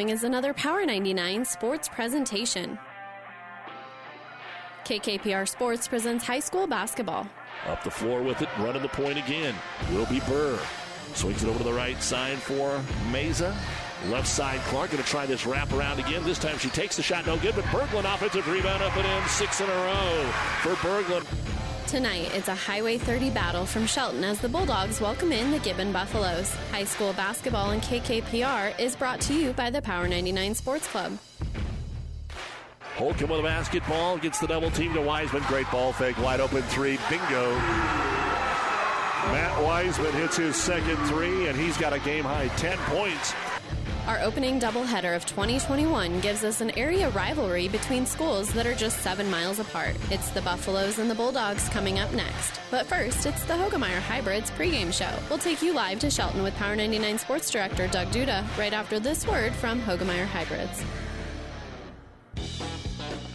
is another Power 99 sports presentation. KKPR Sports presents high school basketball. Up the floor with it, running the point again. Will be Burr. Swings it over to the right side for Mesa. Left side, Clark going to try this wrap around again. This time she takes the shot, no good, but Berglund offensive rebound up and in. Six in a row for Berglund. Tonight, it's a Highway 30 battle from Shelton as the Bulldogs welcome in the Gibbon Buffaloes. High school basketball and KKPR is brought to you by the Power 99 Sports Club. Holcomb with a basketball, gets the double team to Wiseman. Great ball fake, wide open three, bingo. Matt Wiseman hits his second three, and he's got a game high 10 points. Our opening doubleheader of 2021 gives us an area rivalry between schools that are just seven miles apart. It's the Buffaloes and the Bulldogs coming up next. But first, it's the Hoegemeyer Hybrids pregame show. We'll take you live to Shelton with Power 99 Sports Director Doug Duda right after this word from Hoegemeyer Hybrids.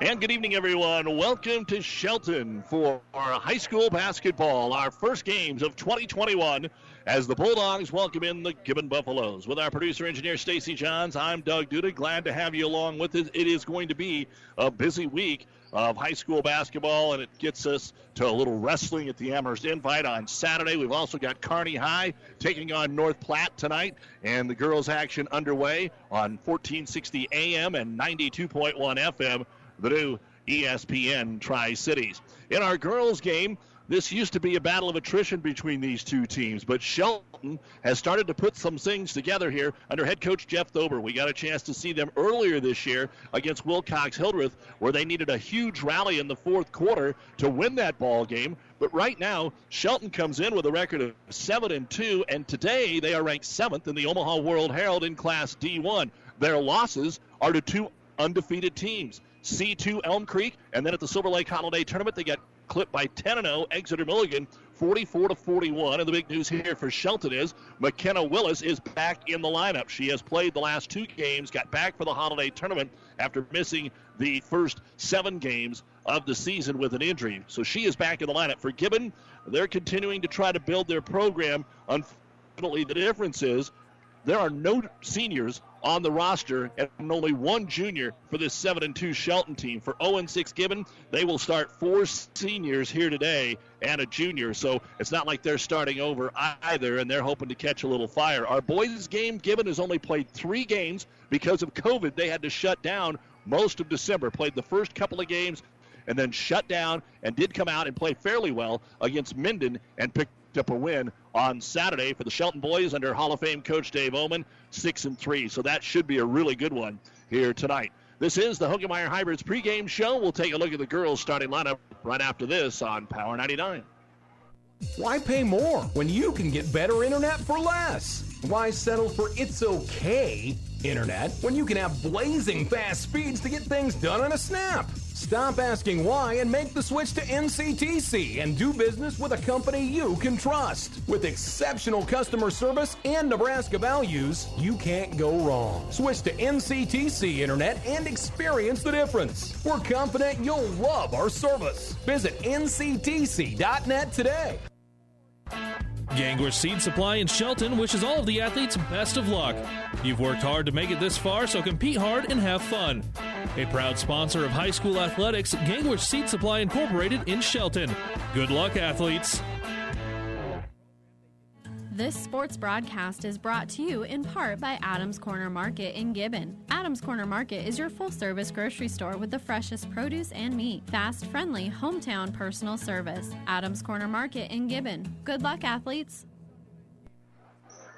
And good evening, everyone. Welcome to Shelton for our high school basketball, our first games of 2021 as the Bulldogs welcome in the Gibbon Buffaloes. With our producer engineer Stacy Johns, I'm Doug Duda. Glad to have you along with us. It is going to be a busy week of high school basketball, and it gets us to a little wrestling at the Amherst Invite on Saturday. We've also got Kearney High taking on North Platte tonight, and the girls' action underway on 1460 AM and 92.1 FM the new ESPN Tri Cities. In our girls' game, this used to be a battle of attrition between these two teams, but Shelton has started to put some things together here under head coach Jeff Thober. We got a chance to see them earlier this year against Wilcox Hildreth, where they needed a huge rally in the fourth quarter to win that ball game. But right now, Shelton comes in with a record of seven and two, and today they are ranked seventh in the Omaha World Herald in Class D1. Their losses are to two undefeated teams. C2 Elm Creek, and then at the Silver Lake Holiday Tournament, they got clipped by 10 0 Exeter Milligan, 44 to 41. And the big news here for Shelton is McKenna Willis is back in the lineup. She has played the last two games, got back for the Holiday Tournament after missing the first seven games of the season with an injury. So she is back in the lineup. For Gibbon, they're continuing to try to build their program. Unfortunately, the difference is there are no seniors on the roster and only one junior for this 7 and 2 Shelton team. For 0 and 6 Gibbon, they will start four seniors here today and a junior. So it's not like they're starting over either, and they're hoping to catch a little fire. Our boys' game, Gibbon has only played three games because of COVID. They had to shut down most of December. Played the first couple of games and then shut down and did come out and play fairly well against Minden and picked up a win on Saturday for the Shelton boys under Hall of Fame coach Dave Oman, six and three. So that should be a really good one here tonight. This is the Hoegemeyer Hybrids pregame show. We'll take a look at the girls' starting lineup right after this on Power 99. Why pay more when you can get better internet for less? Why settle for it's okay internet when you can have blazing fast speeds to get things done in a snap? Stop asking why and make the switch to NCTC and do business with a company you can trust. With exceptional customer service and Nebraska values, you can't go wrong. Switch to NCTC Internet and experience the difference. We're confident you'll love our service. Visit nctc.net today. Gangwish Seed Supply in Shelton wishes all of the athletes best of luck. You've worked hard to make it this far, so compete hard and have fun. A proud sponsor of high school athletics, Gangwish Seed Supply Incorporated in Shelton. Good luck, athletes. This sports broadcast is brought to you in part by Adams Corner Market in Gibbon. Adams Corner Market is your full service grocery store with the freshest produce and meat. Fast, friendly, hometown personal service. Adams Corner Market in Gibbon. Good luck, athletes.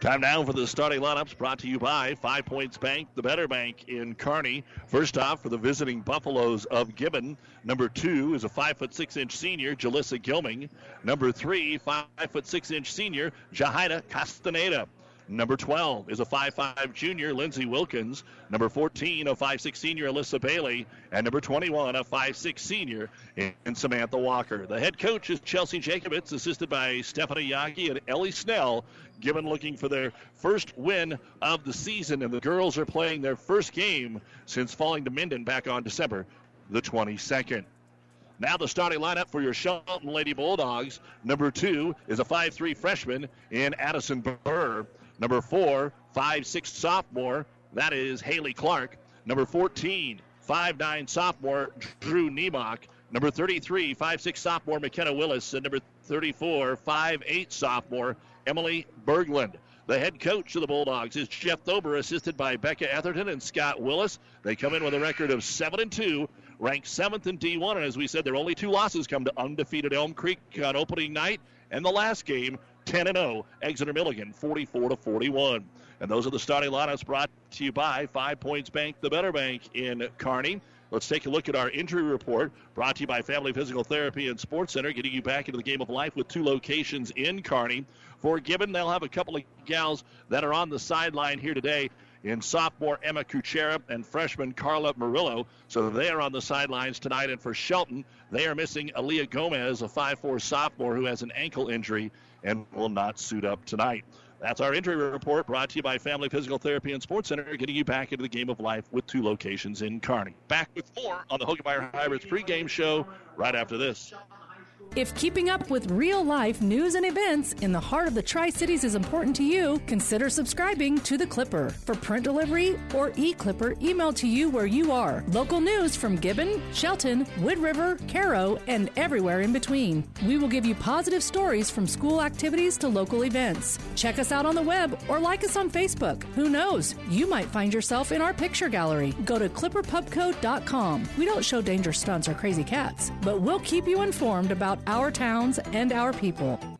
Time now for the starting lineups brought to you by Five Points Bank, the better bank in Kearney. First off, for the visiting Buffaloes of Gibbon, number two is a five foot six inch senior, Jalissa Gilming. Number three, five foot six inch senior, Jahida Castaneda. Number 12 is a 5'5 junior, Lindsey Wilkins. Number 14, a 5'6 senior, Alyssa Bailey. And number 21, a 5'6 senior, in Samantha Walker. The head coach is Chelsea Jacobitz, assisted by Stephanie Yagi and Ellie Snell. Gibbon looking for their first win of the season, and the girls are playing their first game since falling to Minden back on December the 22nd. Now the starting lineup for your Shelton Lady Bulldogs. Number two is a 5'3 freshman in Addison Burr. Number four, 5'6 sophomore, that is Haley Clark. Number 14, 5'9 sophomore Drew Niemock. Number 33, 5'6 sophomore McKenna Willis. And number 34, 5'8 sophomore Emily Berglund. The head coach of the Bulldogs is Jeff Thober, assisted by Becca Etherton and Scott Willis. They come in with a record of 7 and 2 ranked seventh in D1. And as we said, their only two losses come to undefeated Elm Creek on opening night, and the last game, 10 and 0, Exeter Milligan, 44 to 41. And those are the starting lineups brought to you by Five Points Bank, the Better Bank in Kearney. Let's take a look at our injury report brought to you by Family Physical Therapy and Sports Center, getting you back into the game of life with two locations in Kearney. For Gibbon, they'll have a couple of gals that are on the sideline here today in sophomore Emma Kuchera and freshman Carla Murillo. So they are on the sidelines tonight. And for Shelton, they are missing Aaliyah Gomez, a 5'4 sophomore who has an ankle injury and will not suit up tonight. That's our injury report brought to you by Family Physical Therapy and Sports Center, getting you back into the game of life with two locations in Kearney. Back with more on the Hoegemeyer Hybrids pregame show right after this. If keeping up with real life news and events in the heart of the Tri Cities is important to you, consider subscribing to The Clipper. For print delivery or e Clipper emailed to you where you are. Local news from Gibbon, Shelton, Wood River, Cairo, and everywhere in between. We will give you positive stories from school activities to local events. Check us out on the web or like us on Facebook. Who knows? You might find yourself in our picture gallery. Go to clipperpubco.com. We don't show dangerous stunts or crazy cats, but we'll keep you informed about our towns and our people.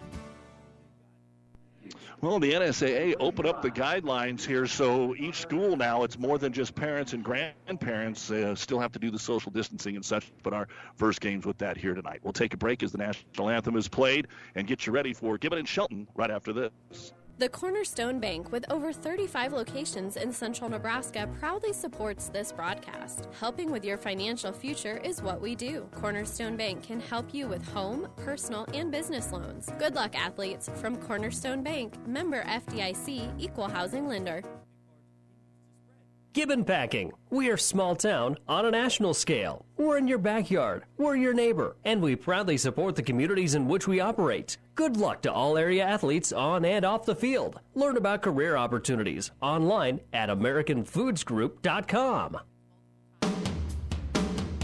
Well, the NSAA opened up the guidelines here, so each school now, it's more than just parents and grandparents. Uh, still have to do the social distancing and such, but our first games with that here tonight. We'll take a break as the national anthem is played and get you ready for Gibbon and Shelton right after this. The Cornerstone Bank, with over 35 locations in central Nebraska, proudly supports this broadcast. Helping with your financial future is what we do. Cornerstone Bank can help you with home, personal, and business loans. Good luck, athletes. From Cornerstone Bank, member FDIC, equal housing lender. Gibbon Packing. We are small town on a national scale. We're in your backyard. We're your neighbor. And we proudly support the communities in which we operate. Good luck to all area athletes on and off the field. Learn about career opportunities online at AmericanFoodsGroup.com.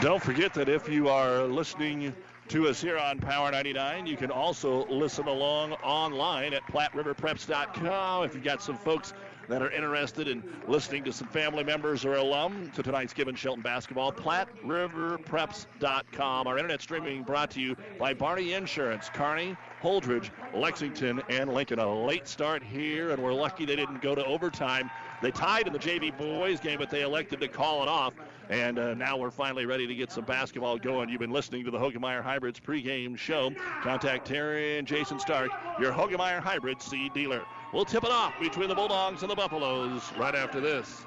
Don't forget that if you are listening to us here on Power 99, you can also listen along online at PlatteRiverPreps.com. If you've got some folks that are interested in listening to some family members or alum to tonight's Gibbon Shelton basketball, PlatteRiverPreps.com. Our internet streaming brought to you by Barney Insurance, Kearney, Holdrege, Lexington, and Lincoln. A late start here, and we're lucky they didn't go to overtime. They tied in the JV boys game, but they elected to call it off. And uh, now we're finally ready to get some basketball going. You've been listening to the Hoegemeyer Hybrids pregame show. Contact Terry and Jason Stark, your Hoegemeyer Hybrid seed dealer. We'll tip it off between the Bulldogs and the Buffaloes right after this.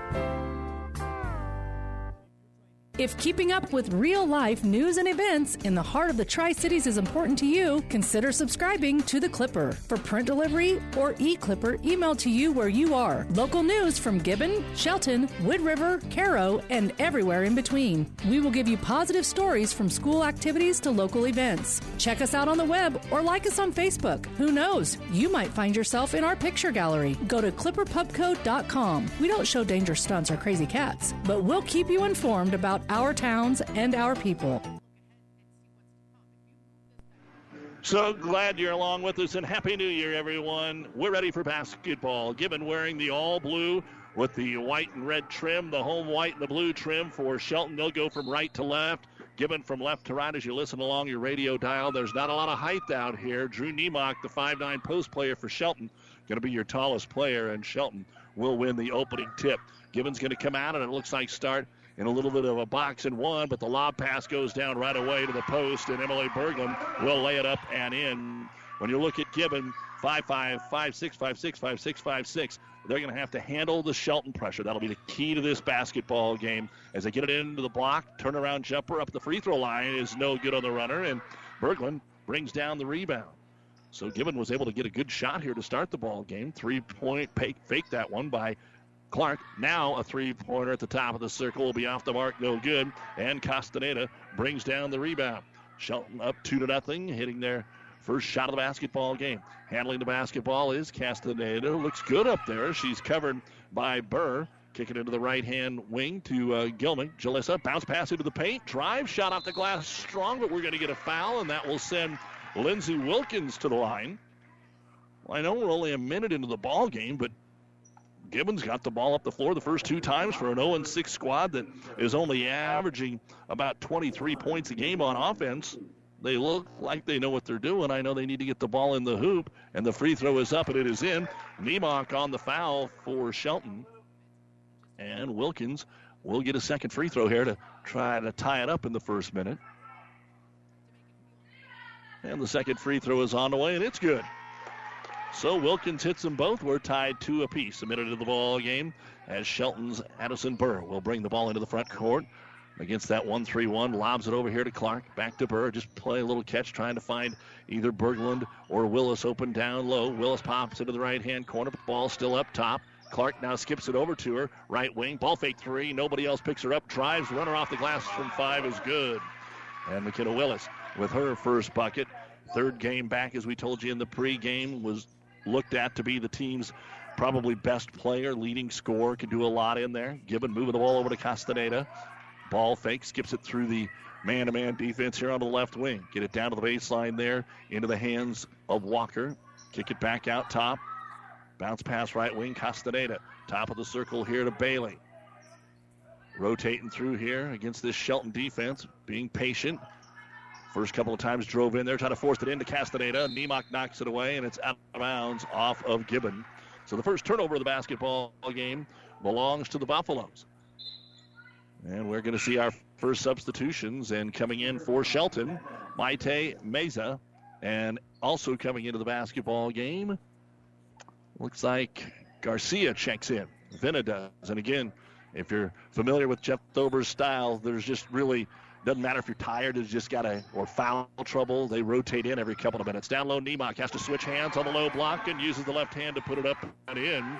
If keeping up with real life news and events in the heart of the Tri Cities is important to you, consider subscribing to The Clipper. For print delivery or e Clipper emailed to you where you are. Local news from Gibbon, Shelton, Wood River, Cairo, and everywhere in between. We will give you positive stories from school activities to local events. Check us out on the web or like us on Facebook. Who knows? You might find yourself in our picture gallery. Go to clipperpubco.com. We don't show dangerous stunts or crazy cats, but we'll keep you informed about our towns and our people. So glad you're along with us and Happy New Year, everyone. We're ready for basketball. Gibbon wearing the all blue with the white and red trim, the home white and the blue trim for Shelton. They'll go from right to left. Gibbon from left to right as you listen along your radio dial. There's not a lot of height out here. Drew Niemock, the 5'9 post player for Shelton, going to be your tallest player, and Shelton will win the opening tip. Gibbon's going to come out, and it looks like start in a little bit of a box and one, but the lob pass goes down right away to the post, and Emily Berglund will lay it up and in. When you look at Gibbon, 5'5, 5'6, 5'6, 5'6, 5'6, they're going to have to handle the Shelton pressure. That'll be the key to this basketball game as they get it into the block. Turnaround jumper up the free throw line is no good on the runner, and Berglund brings down the rebound. So Gibbon was able to get a good shot here to start the ball game. Three point fake that one by Clark now a three pointer at the top of the circle will be off the mark, no good. And Castaneda brings down the rebound. Shelton up two to nothing, hitting their first shot of the basketball game. Handling the basketball is Castaneda. Looks good up there. She's covered by Burr. Kicking into the right hand wing to uh, Gilming. Jalissa bounce pass into the paint. Drive shot off the glass strong, but we're going to get a foul, and that will send Lindsey Wilkins to the line. Well, I know we're only a minute into the ball game, but Gibbons got the ball up the floor the first two times for an 0 6 squad that is only averaging about 23 points a game on offense. They look like they know what they're doing. I know they need to get the ball in the hoop, and the free throw is up and it is in. Niemock on the foul for Shelton. And Wilkins will get a second free throw here to try to tie it up in the first minute. And the second free throw is on the way, and it's good. So Wilkins hits them both. We're tied two apiece. A minute of the ball game as Shelton's Addison Burr will bring the ball into the front court against that 1 3 1. Lobs it over here to Clark. Back to Burr. Just play a little catch, trying to find either Berglund or Willis open down low. Willis pops into the right hand corner, but the ball still up top. Clark now skips it over to her. Right wing. Ball fake three. Nobody else picks her up. Drives. Runner off the glass from five is good. And McKenna Willis with her first bucket. Third game back, as we told you in the pregame, was looked at to be the team's probably best player, leading scorer, could do a lot in there. Gibbon moving the ball over to Castaneda. Ball fake, skips it through the man to man defense here on the left wing. Get it down to the baseline there, into the hands of Walker. Kick it back out top. Bounce pass right wing, Castaneda. Top of the circle here to Bailey. Rotating through here against this Shelton defense, being patient. First couple of times drove in there, trying to force it into Castaneda. Niemock knocks it away, and it's out of bounds off of Gibbon. So the first turnover of the basketball game belongs to the Buffaloes. And we're going to see our first substitutions. And coming in for Shelton, Maite Meza. And also coming into the basketball game, looks like Garcia checks in. Vina does. And again, if you're familiar with Jeff Thober's style, there's just really doesn't matter if you're tired, it's just got a or foul trouble. They rotate in every couple of minutes. Down low, Niemock has to switch hands on the low block and uses the left hand to put it up and in.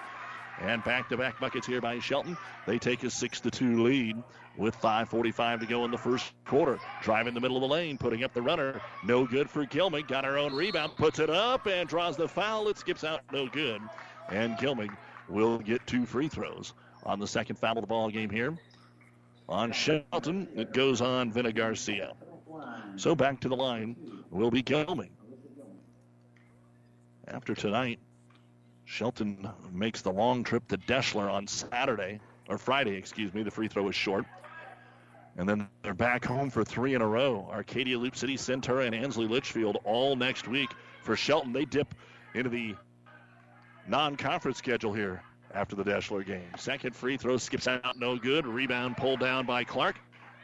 And back-to-back buckets here by Shelton. They take a six to two lead with 5:45 to go in the first quarter. Driving the middle of the lane, putting up the runner. No good for Gilming. Got her own rebound, puts it up and draws the foul. It skips out, no good. And Gilming will get two free throws on the second foul of the ball game here on Shelton. It goes on Vina Garcia. So back to the line will be Gilming. After tonight, Shelton makes the long trip to Deshler on Saturday, or Friday, excuse me. The free throw is short. And then they're back home for three in a row. Arcadia, Loop City, Centura, and Ansley Litchfield all next week. For Shelton, they dip into the non conference schedule here after the Deshler game. Second free throw skips out, no good. Rebound pulled down by Clark.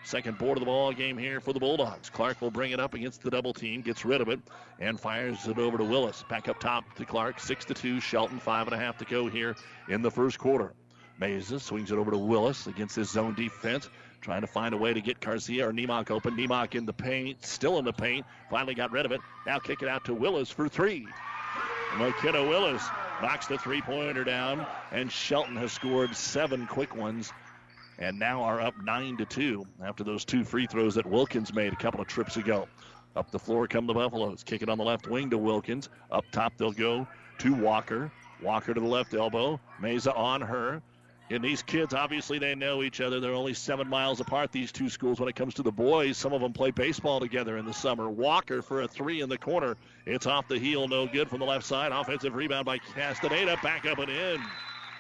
Second board of the ball game here for the Bulldogs. Clark will bring it up against the double team, gets rid of it, and fires it over to Willis. Back up top to Clark. Six to two. Shelton five and a half to go here in the first quarter. Mesa swings it over to Willis against his zone defense. Trying to find a way to get Garcia or Niemock open. Niemock in the paint, still in the paint. Finally got rid of it. Now kick it out to Willis for three. McKenna Willis knocks the three pointer down, and Shelton has scored seven quick ones and now are up 9 to 2 after those two free throws that Wilkins made a couple of trips ago. Up the floor come the Buffaloes. Kick it on the left wing to Wilkins. Up top they'll go to Walker. Walker to the left elbow. Mesa on her. And these kids, obviously, they know each other. They're only seven miles apart, these two schools. When it comes to the boys, some of them play baseball together in the summer. Walker for a three in the corner. It's off the heel, no good from the left side. Offensive rebound by Castaneda. Back up and in.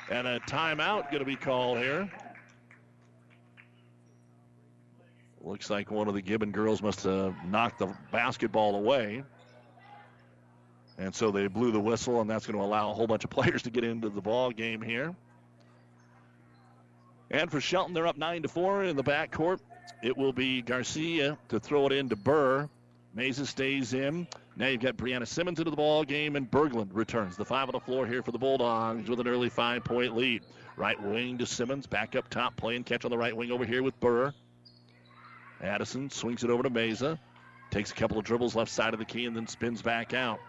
And a timeout going to be called here. Looks like one of the Gibbon girls must have knocked the basketball away. And so they blew the whistle, and that's going to allow a whole bunch of players to get into the ball game here. And for Shelton, they're up 9 to 4 in the backcourt. It will be Garcia to throw it into Burr. Mesa stays in. Now you've got Brianna Simmons into the ball game, and Berglund returns. The five on the floor here for the Bulldogs with an early five point lead. Right wing to Simmons, back up top, playing catch on the right wing over here with Burr. Addison swings it over to Mesa. Takes a couple of dribbles left side of the key and then spins back out.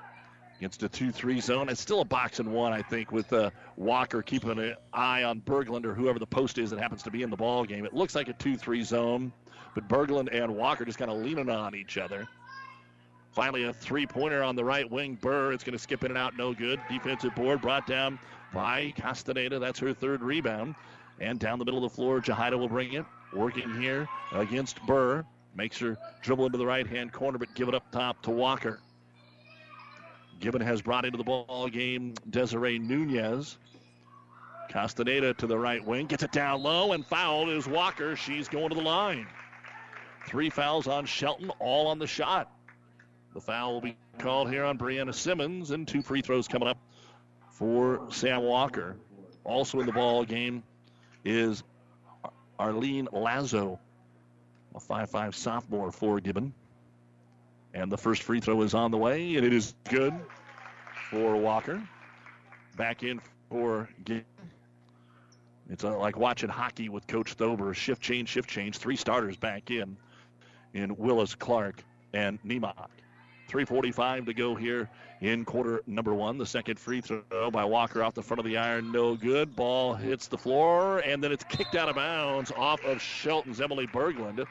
Against a 2 3 zone. It's still a box and one, I think, with uh, Walker keeping an eye on Berglund or whoever the post is that happens to be in the ball game. It looks like a 2 3 zone, but Berglund and Walker just kind of leaning on each other. Finally, a three pointer on the right wing. Burr, it's going to skip in and out, no good. Defensive board brought down by Castaneda. That's her third rebound. And down the middle of the floor, Jahida will bring it. Working here against Burr. Makes her dribble into the right hand corner, but give it up top to Walker. Gibbon has brought into the ball game Desiree Nunez. Castaneda to the right wing, gets it down low, and fouled is Walker. She's going to the line. Three fouls on Shelton, all on the shot. The foul will be called here on Brianna Simmons, and two free throws coming up for Sam Walker. Also in the ball game is Arlene Lazo, a 5'5 sophomore for Gibbon. And the first free throw is on the way, and it is good for Walker. Back in for Gibbon. It's uh, like watching hockey with Coach Thober. Shift change, shift change. Three starters back in in Willis, Clark, and Niemock. 3.45 to go here in quarter number one. The second free throw by Walker off the front of the iron, no good. Ball hits the floor, and then it's kicked out of bounds off of Shelton's Emily Berglund.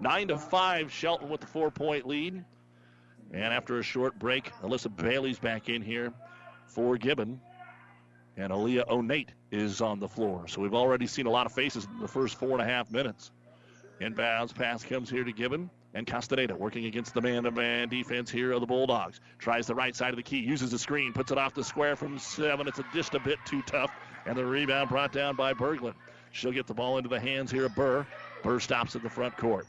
Nine to five, Shelton with the four-point lead. And after a short break, Alyssa Bailey's back in here for Gibbon. And Aaliyah Onate is on the floor. So we've already seen a lot of faces in the first four and a half minutes. Inbounds pass comes here to Gibbon. And Castaneda working against the man to man defense here of the Bulldogs. Tries the right side of the key, uses the screen, puts it off the square from seven. It's just a bit too tough. And the rebound brought down by Berglund. She'll get the ball into the hands here of Burr. Burr stops at the front court.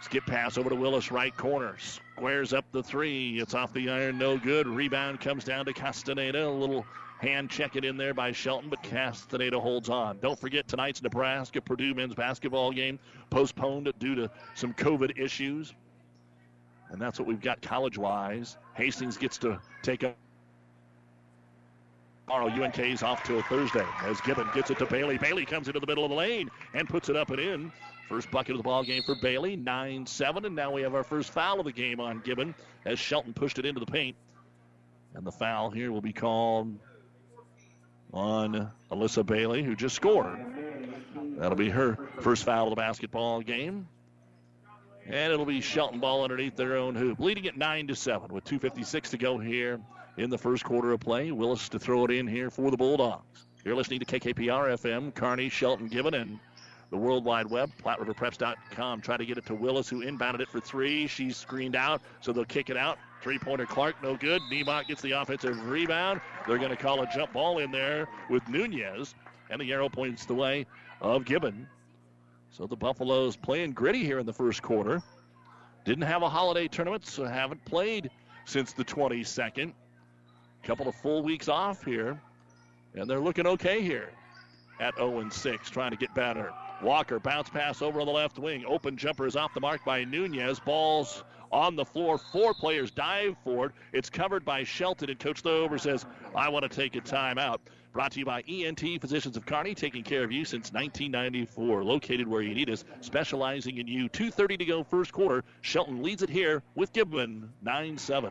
Skip pass over to Willis, right corner. Squares up the three. It's off the iron, no good. Rebound comes down to Castaneda. A little hand check it in there by Shelton, but Castaneda holds on. Don't forget tonight's Nebraska Purdue men's basketball game postponed due to some COVID issues. And that's what we've got college wise. Hastings gets to take up. Tomorrow, UNK is off till Thursday as Gibbon gets it to Bailey. Bailey comes into the middle of the lane and puts it up and in. First bucket of the ball game for Bailey, 9 7. And now we have our first foul of the game on Gibbon as Shelton pushed it into the paint. And the foul here will be called on Alyssa Bailey, who just scored. That'll be her first foul of the basketball game. And it'll be Shelton ball underneath their own hoop, leading at 9 to 7 with 2.56 to go here in the first quarter of play. Willis to throw it in here for the Bulldogs. You're listening to KKPR FM, Kearney, Shelton, Gibbon, and the World Wide Web, PlatteRiverPreps.com. Try to get it to Willis, who inbounded it for three. She's screened out, so they'll kick it out. Three pointer Clark, no good. Niemock gets the offensive rebound. They're going to call a jump ball in there with Nunez, and the arrow points the way of Gibbon. So the Buffaloes playing gritty here in the first quarter. Didn't have a holiday tournament, so haven't played since the 22nd. Couple of full weeks off here, and they're looking okay here at 0 6, trying to get better. Walker bounce pass over on the left wing. Open jumper is off the mark by Nunez. Balls on the floor. Four players dive for it. It's covered by Shelton, and Coach Thober says, I want to take a timeout. Brought to you by ENT Physicians of Kearney, taking care of you since 1994. Located where you need us, specializing in you. 2.30 to go first quarter. Shelton leads it here with Gibbon 9 7.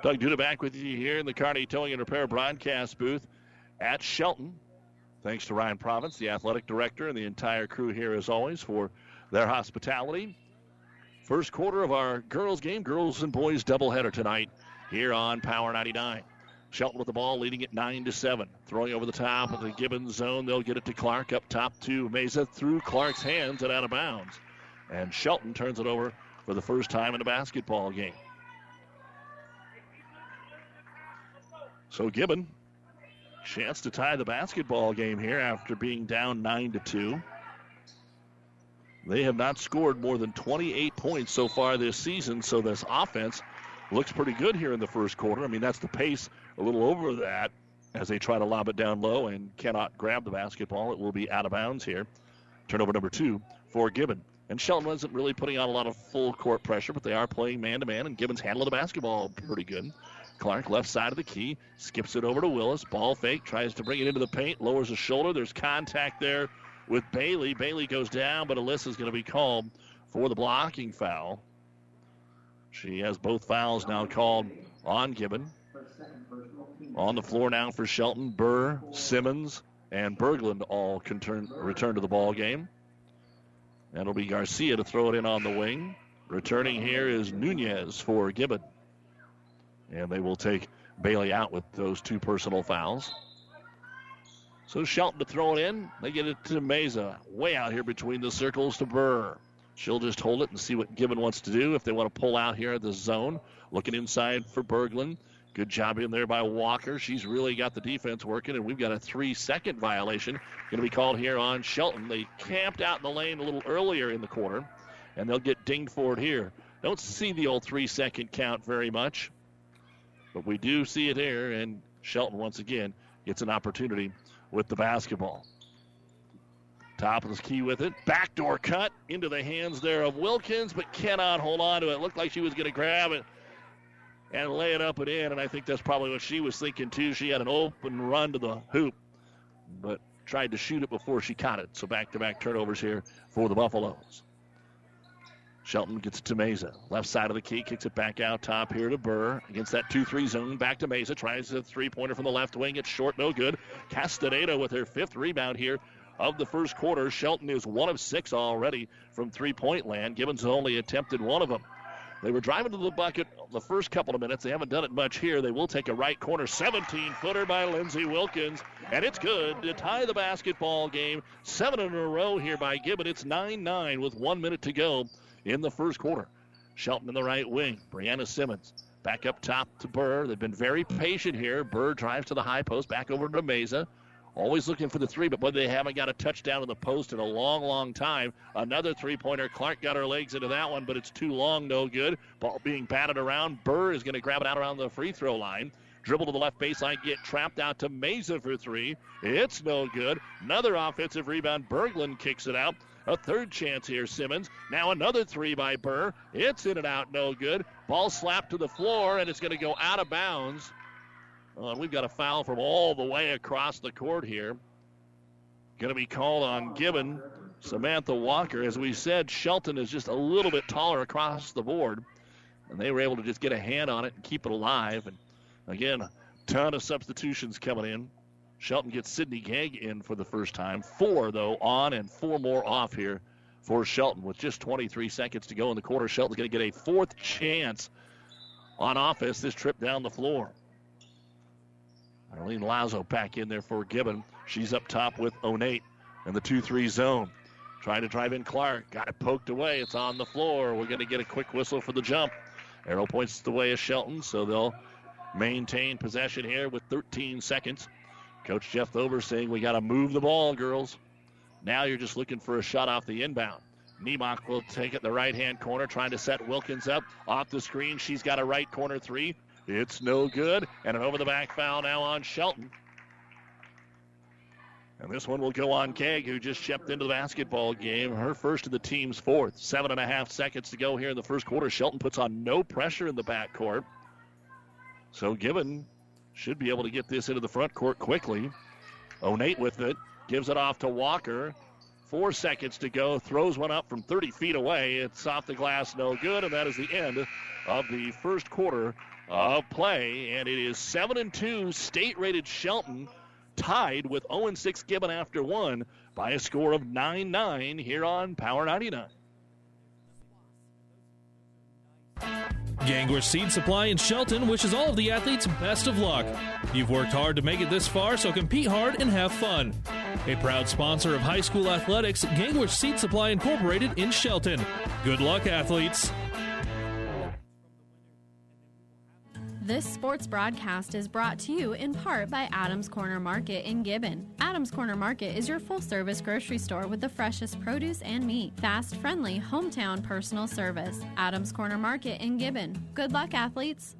Doug Duda back with you here in the Kearney Towing and Repair broadcast booth at Shelton. Thanks to Ryan Province, the athletic director, and the entire crew here, as always, for their hospitality. First quarter of our girls' game, girls and boys doubleheader tonight here on Power 99. Shelton with the ball, leading it 9 to 7. Throwing over the top of the Gibbons zone. They'll get it to Clark up top to Mesa through Clark's hands and out of bounds. And Shelton turns it over for the first time in a basketball game. So Gibbon, chance to tie the basketball game here after being down 9 to 2. They have not scored more than 28 points so far this season, so this offense looks pretty good here in the first quarter. I mean, that's the pace, a little over that as they try to lob it down low and cannot grab the basketball. It will be out of bounds here. Turnover number two for Gibbon. And Shelton isn't really putting on a lot of full court pressure, but they are playing man to man, and Gibbon's handling the basketball pretty good. Clark, left side of the key, skips it over to Willis. Ball fake, tries to bring it into the paint, lowers his shoulder. There's contact there with Bailey. Bailey goes down, but Alyssa's going to be called for the blocking foul. She has both fouls now called on Gibbon. On the floor now for Shelton, Burr, Simmons, and Berglund all turn, return to the ball game. It'll be Garcia to throw it in on the wing. Returning here is Nunez for Gibbon. And they will take Bailey out with those two personal fouls. So Shelton to throw it in. They get it to Mesa. Way out here between the circles to Burr. She'll just hold it and see what Gibbon wants to do if they want to pull out here at the zone. Looking inside for Berglund. Good job in there by Walker. She's really got the defense working, and we've got a three second violation going to be called here on Shelton. They camped out in the lane a little earlier in the quarter, and they'll get dinged for it here. Don't see the old three second count very much, but we do see it here, and Shelton once again gets an opportunity with the basketball. Top of the key with it. Backdoor cut into the hands there of Wilkins, but cannot hold on to it. Looked like she was going to grab it and lay it up and in, and I think that's probably what she was thinking too. She had an open run to the hoop, but tried to shoot it before she caught it. So back to back turnovers here for the Buffaloes. Shelton gets it to Mesa. Left side of the key, kicks it back out top here to Burr. Against that 2 3 zone. Back to Mesa. Tries a three pointer from the left wing. It's short, no good. Castaneda with her fifth rebound here of the first quarter. Shelton is one of six already from three point land. Gibbons only attempted one of them. They were driving to the bucket the first couple of minutes. They haven't done it much here. They will take a right corner 17 footer by Lindsey Wilkins, and it's good to tie the basketball game. Seven in a row here by Gibbon. It's 9 9 with one minute to go in the first quarter. Shelton in the right wing. Brianna Simmons back up top to Burr. They've been very patient here. Burr drives to the high post, back over to Mesa. Always looking for the three, but boy, they haven't got a touchdown in the post in a long, long time. Another three pointer. Clark got her legs into that one, but it's too long, no good. Ball being batted around. Burr is going to grab it out around the free throw line. Dribble to the left baseline, get trapped out to Mesa for three. It's no good. Another offensive rebound. Berglund kicks it out. A third chance here, Simmons. Now another three by Burr. It's in and out, no good. Ball slapped to the floor, and it's going to go out of bounds. Uh, we've got a foul from all the way across the court here. Going to be called on Gibbon, Samantha Walker. As we said, Shelton is just a little bit taller across the board, and they were able to just get a hand on it and keep it alive. And again, ton of substitutions coming in. Shelton gets Sydney Gegg in for the first time. Four, though, on and four more off here for Shelton. With just 23 seconds to go in the quarter, Shelton's going to get a fourth chance on offense this trip down the floor. Arlene Lazo back in there for Gibbon. She's up top with Onate in the 2 3 zone. Trying to drive in Clark. Got it poked away. It's on the floor. We're going to get a quick whistle for the jump. Arrow points the way of Shelton, so they'll maintain possession here with 13 seconds. Coach Jeff Thober saying we got to move the ball, girls. Now you're just looking for a shot off the inbound. Niemock will take it the right hand corner, trying to set Wilkins up off the screen. She's got a right corner three. It's no good. And an over the back foul now on Shelton. And this one will go on Gegg, who just stepped into the basketball game. Her first of the team's fourth. Seven and a half seconds to go here in the first quarter. Shelton puts on no pressure in the backcourt. So Gibbon should be able to get this into the front court quickly. Onate with it. Gives it off to Walker. Four seconds to go. Throws one up from 30 feet away. It's off the glass, no good. And that is the end of the first quarter of play. And it is 7 and 2, state rated Shelton tied with 0 6 Gibbon after one by a score of 9 9 here on Power 99. Gangwish Seed Supply in Shelton wishes all of the athletes best of luck. You've worked hard to make it this far, so compete hard and have fun. A proud sponsor of high school athletics, Gangwish Seed Supply Incorporated in Shelton. Good luck, athletes. This sports broadcast is brought to you in part by Adams Corner Market in Gibbon. Adams Corner Market is your full service grocery store with the freshest produce and meat. Fast, friendly, hometown personal service. Adams Corner Market in Gibbon. Good luck, athletes.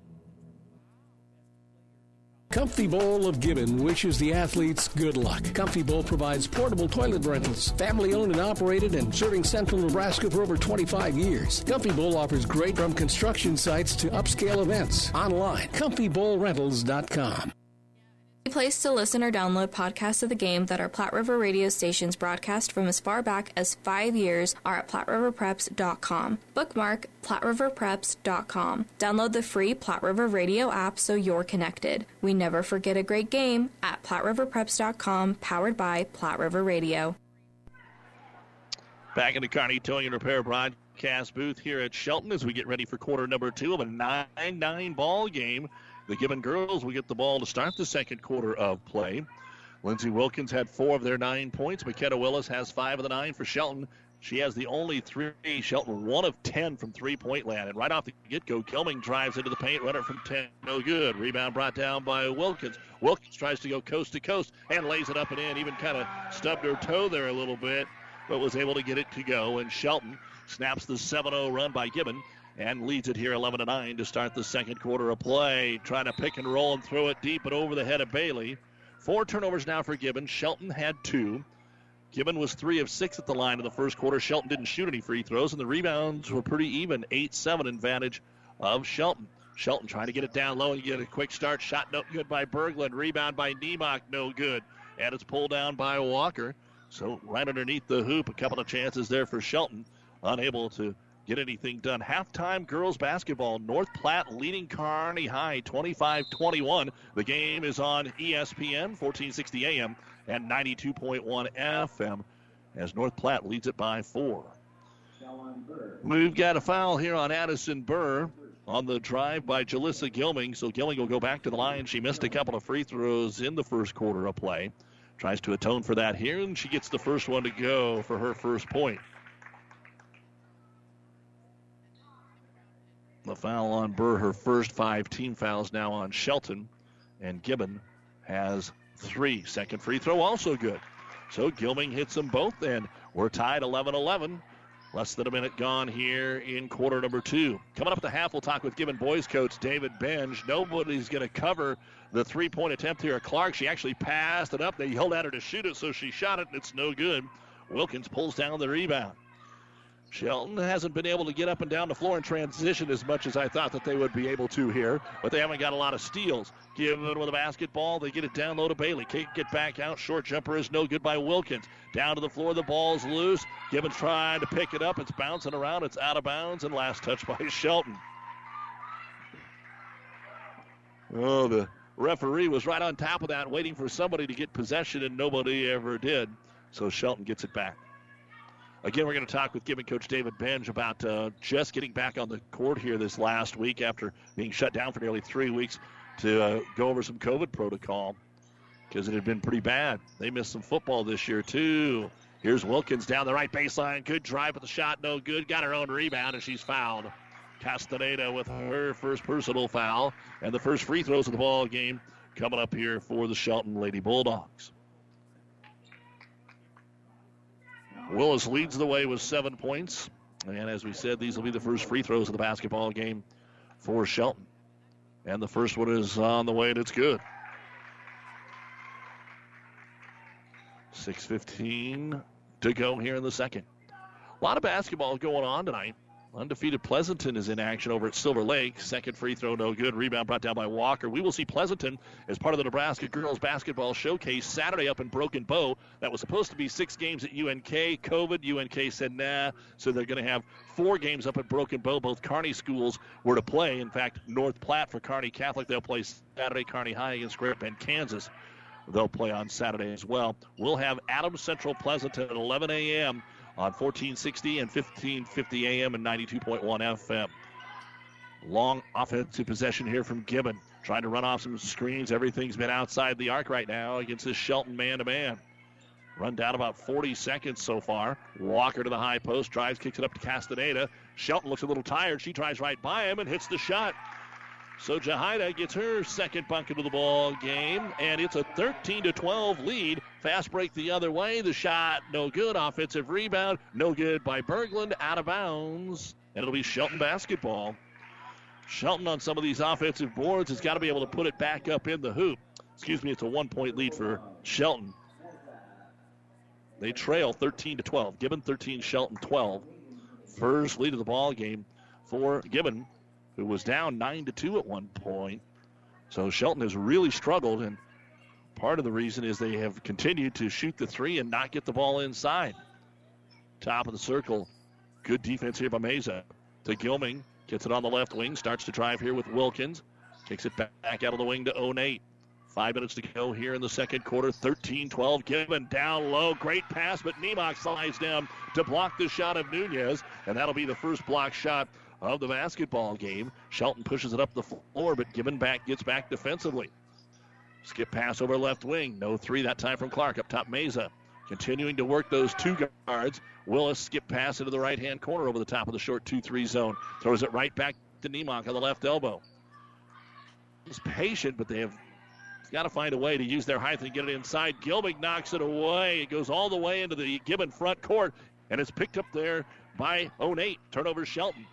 Comfy Bowl of Gibbon wishes the athletes good luck. Comfy Bowl provides portable toilet rentals, family owned and operated, and serving central Nebraska for over 25 years. Comfy Bowl offers great from construction sites to upscale events. Online, comfybowlrentals.com. Place to listen or download podcasts of the game that our Platte River radio stations broadcast from as far back as five years are at PlatteRiverPreps.com. Bookmark PlatteRiverPreps.com. Download the free Platte River radio app so you're connected. We never forget a great game at PlatteRiverPreps.com, powered by Platte River Radio. Back in the Kearney Towing and Repair broadcast booth here at Shelton as we get ready for quarter number two of a 9 9 ball game. The Gibbon girls will get the ball to start the second quarter of play. Lindsey Wilkins had four of their nine points. McKenna Willis has five of the nine for Shelton. She has the only three. Shelton one of ten from three-point land. And right off the get-go, Gilming drives into the paint, runner from ten, no good. Rebound brought down by Wilkins. Wilkins tries to go coast to coast and lays it up and in. Even kind of stubbed her toe there a little bit, but was able to get it to go. And Shelton snaps the 7-0 run by Gibbon and leads it here 11 to 9 to start the second quarter of play. Trying to pick and roll and throw it deep and over the head of Bailey. Four turnovers now for Gibbon. Shelton had two. Gibbon was three of six at the line in the first quarter. Shelton didn't shoot any free throws, and the rebounds were pretty even 8 7 advantage of Shelton. Shelton trying to get it down low and get a quick start. Shot no good by Berglund. Rebound by Niemock, no good. And it's pulled down by Walker. So right underneath the hoop, a couple of chances there for Shelton. Unable to get anything done. Halftime girls basketball. North Platte leading Kearney High 25 21. The game is on ESPN 1460 AM and 92.1 FM as North Platte leads it by four. We've got a foul here on Addison Burr on the drive by Jalissa Gilming. So Gilming will go back to the line. She missed a couple of free throws in the first quarter of play. Tries to atone for that here, and she gets the first one to go for her first point. The foul on Burr, her first five team fouls now on Shelton. And Gibbon has three. Second free throw also good. So Gilming hits them both, and we're tied 11 11. Less than a minute gone here in quarter number two. Coming up at the half, we'll talk with Gibbon boys coach David Benge. Nobody's going to cover the three point attempt here at Clark. She actually passed it up. They yelled at her to shoot it, so she shot it, and it's no good. Wilkins pulls down the rebound. Shelton hasn't been able to get up and down the floor and transition as much as I thought that they would be able to here, but they haven't got a lot of steals. Gibbon with a basketball, they get it down low to Bailey. Can't get back out. Short jumper is no good by Wilkins. Down to the floor, the ball's loose. Gibbons trying to pick it up. It's bouncing around. It's out of bounds, and last touch by Shelton. Oh, the referee was right on top of that, waiting for somebody to get possession, and nobody ever did. So Shelton gets it back. Again, we're going to talk with Gibbon coach David Benge about uh, just getting back on the court here this last week after being shut down for nearly three weeks to uh, go over some COVID protocol because it had been pretty bad. They missed some football this year, too. Here's Wilkins down the right baseline. Good drive with the shot, no good. Got her own rebound, and she's fouled. Castaneda with her first personal foul, and the first free throws of the ball game coming up here for the Shelton Lady Bulldogs. Willis leads the way with seven points. And as we said, these will be the first free throws of the basketball game for Shelton. And the first one is on the way, and it's good. 6.15 to go here in the second. A lot of basketball going on tonight. Undefeated Pleasanton is in action over at Silver Lake. Second free throw, no good. Rebound brought down by Walker. We will see Pleasanton as part of the Nebraska Girls Basketball Showcase Saturday up in Broken Bow. That was supposed to be six games at UNK. COVID, UNK said nah, so they're going to have four games up at Broken Bow. Both Kearney schools were to play. In fact, North Platte for Kearney Catholic, they'll play Saturday. Kearney High against Great Bend, Kansas. They'll play on Saturday as well. We'll have Adams Central Pleasanton at 11 a.m on 1460 and 1550 AM and 92.1 FM. Long offensive possession here from Gibbon. Trying to run off some screens. Everything's been outside the arc right now against this Shelton man to man. Run down about 40 seconds so far. Walker to the high post, drives, kicks it up to Castaneda. Shelton looks a little tired. She drives right by him and hits the shot. So Jahida gets her second bucket of the ball game, and it's a 13 to 12 lead. Fast break the other way. The shot no good. Offensive rebound no good by Berglund. Out of bounds, and it'll be Shelton basketball. Shelton on some of these offensive boards has got to be able to put it back up in the hoop. Excuse me, it's a one-point lead for Shelton. They trail 13 to 12. Gibbon 13, Shelton 12. First lead of the ball game for Gibbon who was down 9 to 2 at one point. So Shelton has really struggled, and part of the reason is they have continued to shoot the three and not get the ball inside. Top of the circle. Good defense here by Mesa. To Gilming. Gets it on the left wing. Starts to drive here with Wilkins. Takes it back out of the wing to Onate. Five minutes to go here in the second quarter. 13 12. Gibbon down low. Great pass, but Niemock slides down to block the shot of Nunez. And that'll be the first block shot of the basketball game. Shelton pushes it up the floor, but Gibbon back gets back defensively. Skip pass over left wing. No three that time from Clark. Up top, Mesa. Continuing to work those two guards. Willis skip pass into the right hand corner over the top of the short 2 3 zone. Throws it right back to Niemock on the left elbow. He's patient, but they have got to find a way to use their height and get it inside. Gilming knocks it away. It goes all the way into the Gibbon front court, and it's picked up there by Onate. Turnover Shelton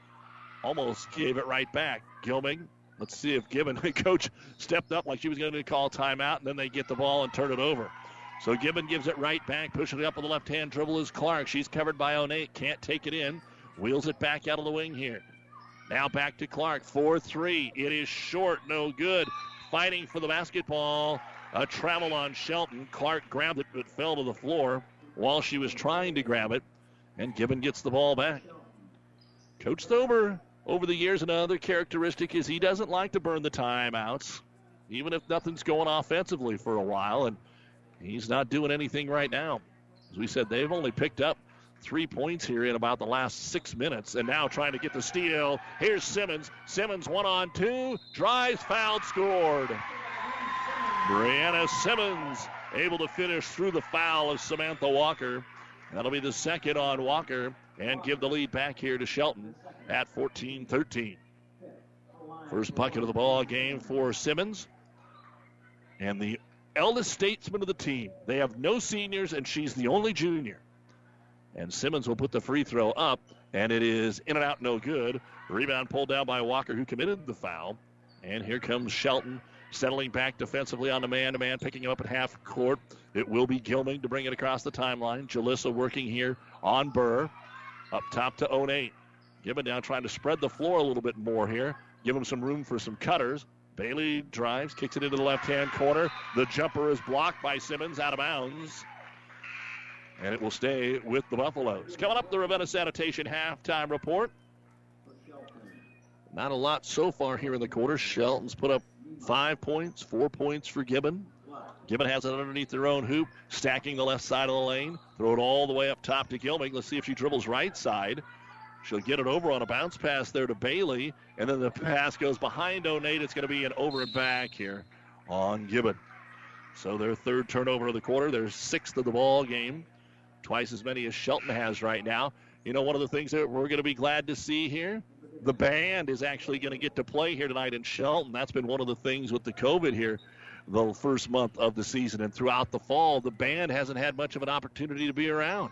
almost gave it right back. Gilming, let's see if Gibbon, the coach, stepped up like she was going to call timeout, and then they get the ball and turn it over. So Gibbon gives it right back, pushing it up with the left hand dribble is Clark. She's covered by Onate, can't take it in. Wheels it back out of the wing here. Now back to Clark, 4 3. It is short, no good. Fighting for the basketball. A travel on Shelton. Clark grabbed it, but fell to the floor while she was trying to grab it. And Gibbon gets the ball back. Coach Thober over the years. Another characteristic is he doesn't like to burn the timeouts, even if nothing's going offensively for a while. And he's not doing anything right now. As we said, they've only picked up three points here in about the last six minutes. And now trying to get the steal. Here's Simmons. Simmons one on two. Drives, fouled, scored. Brianna Simmons able to finish through the foul of Samantha Walker. That'll be the second on Walker and give the lead back here to Shelton at 14 13. First bucket of the ball game for Simmons. And the eldest statesman of the team. They have no seniors, and she's the only junior. And Simmons will put the free throw up, and it is in and out, no good. Rebound pulled down by Walker, who committed the foul. And here comes Shelton settling back defensively on the man to man, picking him up at half court. It will be Gilming to bring it across the timeline. Jalissa working here on Burr. Up top to 08. Gibbon now trying to spread the floor a little bit more here. Give him some room for some cutters. Bailey drives, kicks it into the left hand corner. The jumper is blocked by Simmons out of bounds. And it will stay with the Buffaloes. Coming up, the Ravenna Sanitation halftime report. Not a lot so far here in the quarter. Shelton's put up five points, four points for Gibbon. Gibbon has it underneath their own hoop, stacking the left side of the lane. Throw it all the way up top to Gilming. Let's see if she dribbles right side. She'll get it over on a bounce pass there to Bailey, and then the pass goes behind Onate. It's going to be an over and back here on Gibbon. So their third turnover of the quarter, their sixth of the ball game, twice as many as Shelton has right now. You know, one of the things that we're going to be glad to see here, the band is actually going to get to play here tonight in Shelton. That's been one of the things with the COVID here the first month of the season. And throughout the fall, the band hasn't had much of an opportunity to be around.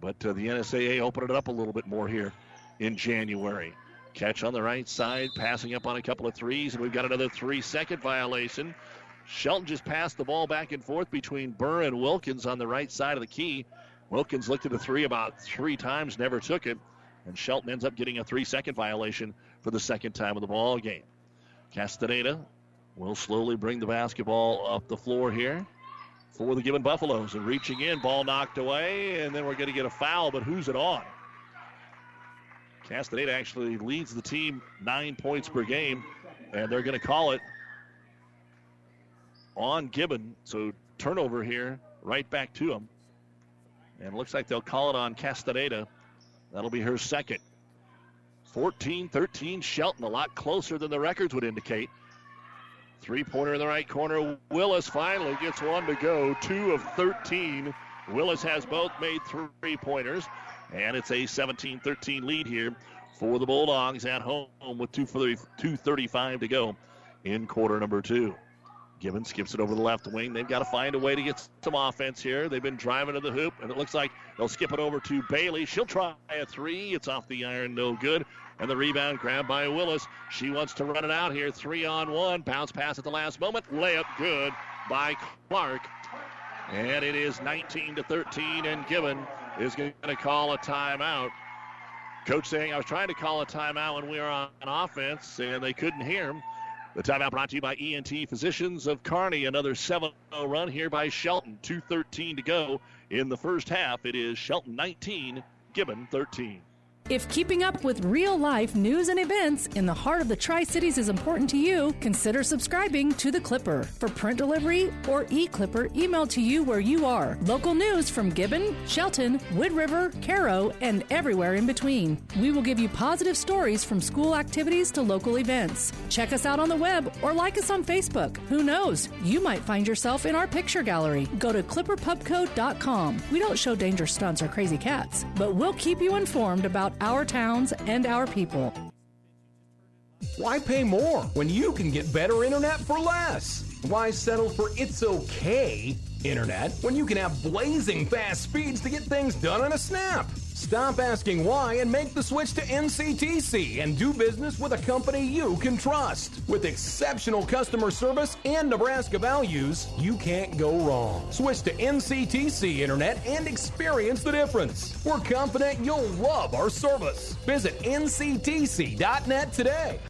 But uh, the NSAA opened it up a little bit more here in January. Catch on the right side, passing up on a couple of threes, and we've got another three second violation. Shelton just passed the ball back and forth between Burr and Wilkins on the right side of the key. Wilkins looked at the three about three times, never took it, and Shelton ends up getting a three second violation for the second time of the ball game. Castaneda will slowly bring the basketball up the floor here for the Gibbon Buffaloes. And reaching in, ball knocked away, and then we're going to get a foul, but who's it on? Castaneda actually leads the team nine points per game, and they're going to call it on Gibbon. So turnover here, right back to him. And it looks like they'll call it on Castaneda. That'll be her second. 14 13 Shelton, a lot closer than the records would indicate. Three pointer in the right corner. Willis finally gets one to go. Two of 13. Willis has both made three pointers. And it's a 17 13 lead here for the Bulldogs at home with 2.35 to go in quarter number two. Gibbon skips it over the left wing. They've got to find a way to get some offense here. They've been driving to the hoop, and it looks like they'll skip it over to Bailey. She'll try a three. It's off the iron, no good. And the rebound grabbed by Willis. She wants to run it out here. Three on one. Bounce pass at the last moment. Layup good by Clark. And it is 19 to 13, and Gibbon is going to call a timeout. Coach saying, I was trying to call a timeout when we were on offense, and they couldn't hear him. The timeout brought to you by ENT Physicians of Kearney. Another 7 0 run here by Shelton. 2.13 to go in the first half. It is Shelton 19, Gibbon 13. If keeping up with real life news and events in the heart of the Tri Cities is important to you, consider subscribing to The Clipper. For print delivery or e Clipper emailed to you where you are. Local news from Gibbon, Shelton, Wood River, Cairo, and everywhere in between. We will give you positive stories from school activities to local events. Check us out on the web or like us on Facebook. Who knows? You might find yourself in our picture gallery. Go to clipperpubco.com. We don't show dangerous stunts or crazy cats, but we'll keep you informed about our towns and our people. Why pay more when you can get better internet for less? Why settle for it's okay internet when you can have blazing fast speeds to get things done in a snap? Stop asking why and make the switch to NCTC and do business with a company you can trust. With exceptional customer service and Nebraska values, you can't go wrong. Switch to NCTC Internet and experience the difference. We're confident you'll love our service. Visit nctc.net today.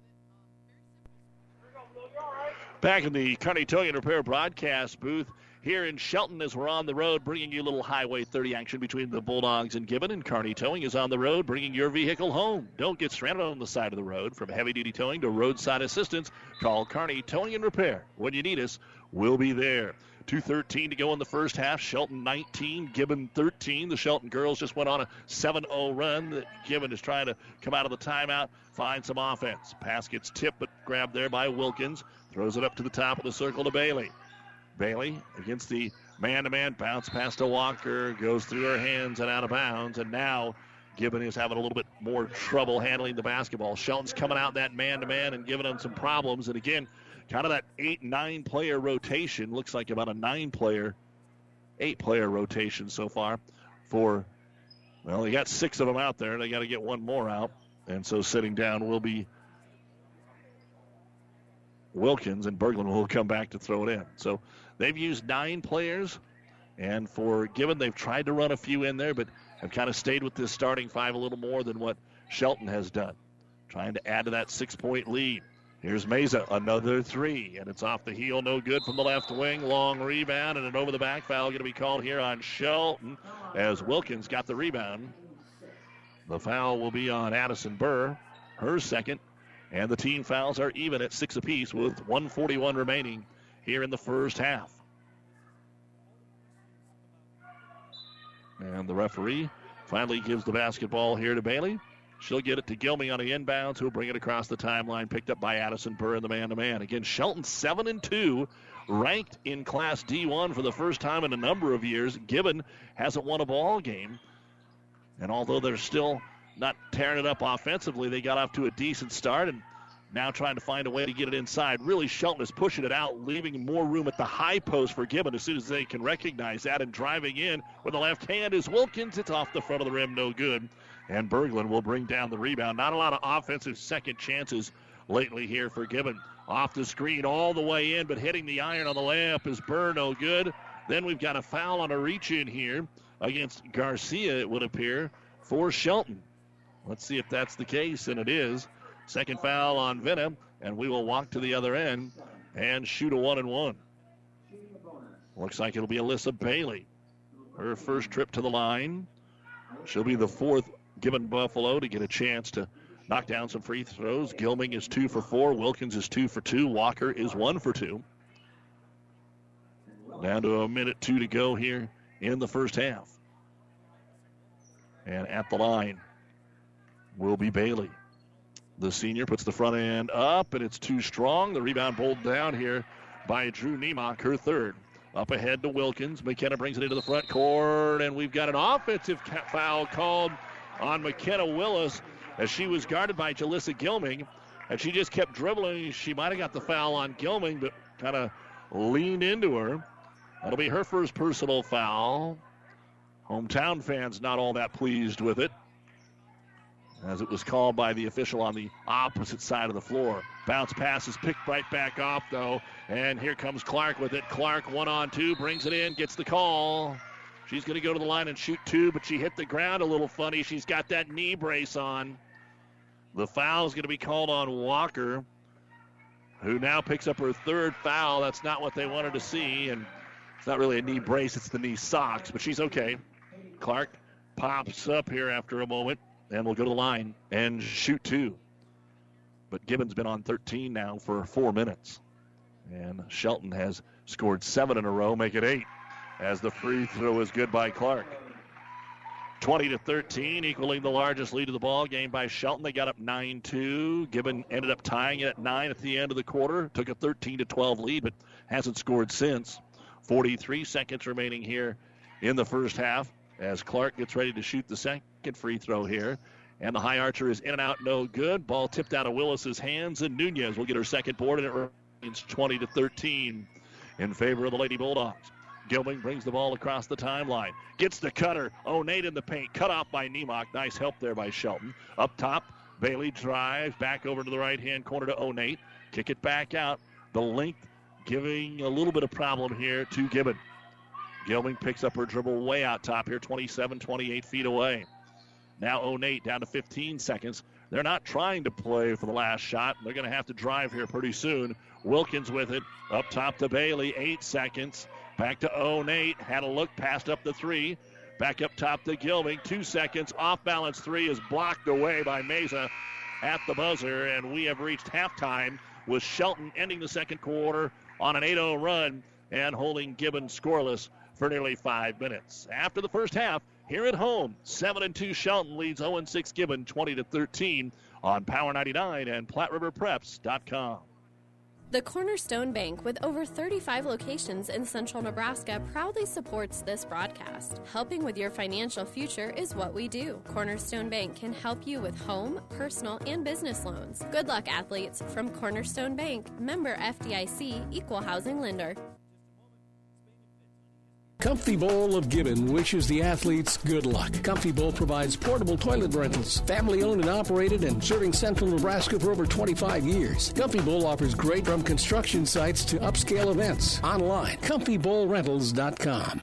Back in the Kearney Towing and Repair broadcast booth, here in Shelton as we're on the road, bringing you a little Highway 30 action between the Bulldogs and Gibbon. And Kearney Towing is on the road, bringing your vehicle home. Don't get stranded on the side of the road. From heavy duty towing to roadside assistance, call Kearney Towing and Repair. When you need us, we'll be there. 2.13 to go in the first half. Shelton 19, Gibbon 13. The Shelton girls just went on a 7 0 run. Gibbon is trying to come out of the timeout, find some offense. Pass gets tipped, but grabbed there by Wilkins. Throws it up to the top of the circle to Bailey. Bailey against the man to man bounce pass to Walker, goes through her hands and out of bounds. And now Gibbon is having a little bit more trouble handling the basketball. Shelton's coming out that man to man and giving them some problems. And again, kind of that eight, nine player rotation. Looks like about a nine player, eight player rotation so far for, well, they got six of them out there. They got to get one more out. And so sitting down will be Wilkins, and Berglund will come back to throw it in. So they've used nine players, and for Gibbon they've tried to run a few in there, but have kind of stayed with this starting five a little more than what Shelton has done, trying to add to that six point lead. Here's Mesa, another three, and it's off the heel, no good from the left wing. Long rebound, and an over the back foul going to be called here on Shelton as Wilkins got the rebound. The foul will be on Addison Burr, her second, And the team fouls are even at six apiece with 141 remaining here in the first half. And the referee finally gives the basketball here to Bailey. She'll get it to Gilming on the inbounds, who'll bring it across the timeline, picked up by Addison Burr in the man-to-man. Again, Shelton seven and two, ranked in Class D1 for the first time in a number of years. Gibbon hasn't won a ball game, and although they're still not tearing it up offensively, they got off to a decent start and now trying to find a way to get it inside. Really, Shelton is pushing it out, leaving more room at the high post for Gibbon as soon as they can recognize that. And driving in with the left hand is Wilkins. It's off the front of the rim, no good. And Berglund will bring down the rebound. Not a lot of offensive second chances lately here for Gibbon. Off the screen all the way in, but hitting the iron on the layup is Burr, no good. Then we've got a foul on a reach in here against Garcia, it would appear, for Shelton. Let's see if that's the case, and it is. Second foul on Venom, and we will walk to the other end and shoot a one and one. Looks like it'll be Alyssa Bailey. Her first trip to the line. She'll be the fourth Gibbon Buffalo to get a chance to knock down some free throws. Gilming is two for four. Wilkins is two for two. Walker is one for two. Down to a minute two to go here in the first half. And at the line will be Bailey. The senior puts the front end up, and it's too strong. The rebound pulled down here by Drew Niemock, her third. Up ahead to Wilkins. McKenna brings it into the front court, and we've got an offensive foul called on McKenna Willis as she was guarded by Jalissa Gilming, and she just kept dribbling. She might have got the foul on Gilming, but kind of leaned into her. That'll be her first personal foul. Hometown fans not all that pleased with it as it was called by the official on the opposite side of the floor. Bounce pass is picked right back off, though, and here comes Clark with it. Clark, one on two, brings it in, gets the call. She's going to go to the line and shoot two, but she hit the ground a little funny. She's got that knee brace on. The foul is going to be called on Walker, who now picks up her third foul. That's not what they wanted to see, and it's not really a knee brace, it's the knee socks, but she's okay. Clark pops up here after a moment and will go to the line and shoot two. But Gibbon's been on 13 now for four minutes. And Shelton has scored seven in a row, make it eight, as the free throw is good by Clark. 20 to 13, equaling the largest lead of the ball game by Shelton. They got up 9-2. Gibbon ended up tying it at nine at the end of the quarter. Took a 13 to 12 lead, but hasn't scored since. 43 seconds remaining here in the first half as Clark gets ready to shoot the second free throw here. And the high archer is in and out, no good. Ball tipped out of Willis's hands, and Nunez will get her second board, and it remains 20 to 13 in favor of the Lady Bulldogs. Gilming brings the ball across the timeline. Gets the cutter. Oh, Nate in the paint. Cut off by Niemock. Nice help there by Shelton. Up top, Bailey drives back over to the right hand corner to Onate. Kick it back out. The length giving a little bit of problem here to Gibbon. Gilming picks up her dribble way out top here, 27, 28 feet away. Now oh Onate down to 15 seconds. They're not trying to play for the last shot. They're going to have to drive here pretty soon. Wilkins with it. Up top to Bailey. Eight seconds. Back to oh Onate. Had a look. Passed up the three. Back up top to Gilming. Two seconds. Off balance three is blocked away by Mesa at the buzzer. And we have reached halftime with Shelton ending the second quarter on an 8 0 run and holding Gibbon scoreless for nearly five minutes. After the first half, here at home, 7 and 2 Shelton leads 0 and 6 Gibbon 20 to 13 on Power 99 and PlatteRiverPreps.com. The Cornerstone Bank, with over 35 locations in central Nebraska, proudly supports this broadcast. Helping with your financial future is what we do. Cornerstone Bank can help you with home, personal, and business loans. Good luck, athletes, from Cornerstone Bank, member FDIC, equal housing lender. Comfy Bowl of Gibbon wishes the athletes good luck. Comfy Bowl provides portable toilet rentals, family owned and operated, and serving central Nebraska for over 25 years. Comfy Bowl offers great from construction sites to upscale events. Online, comfybowlrentals.com.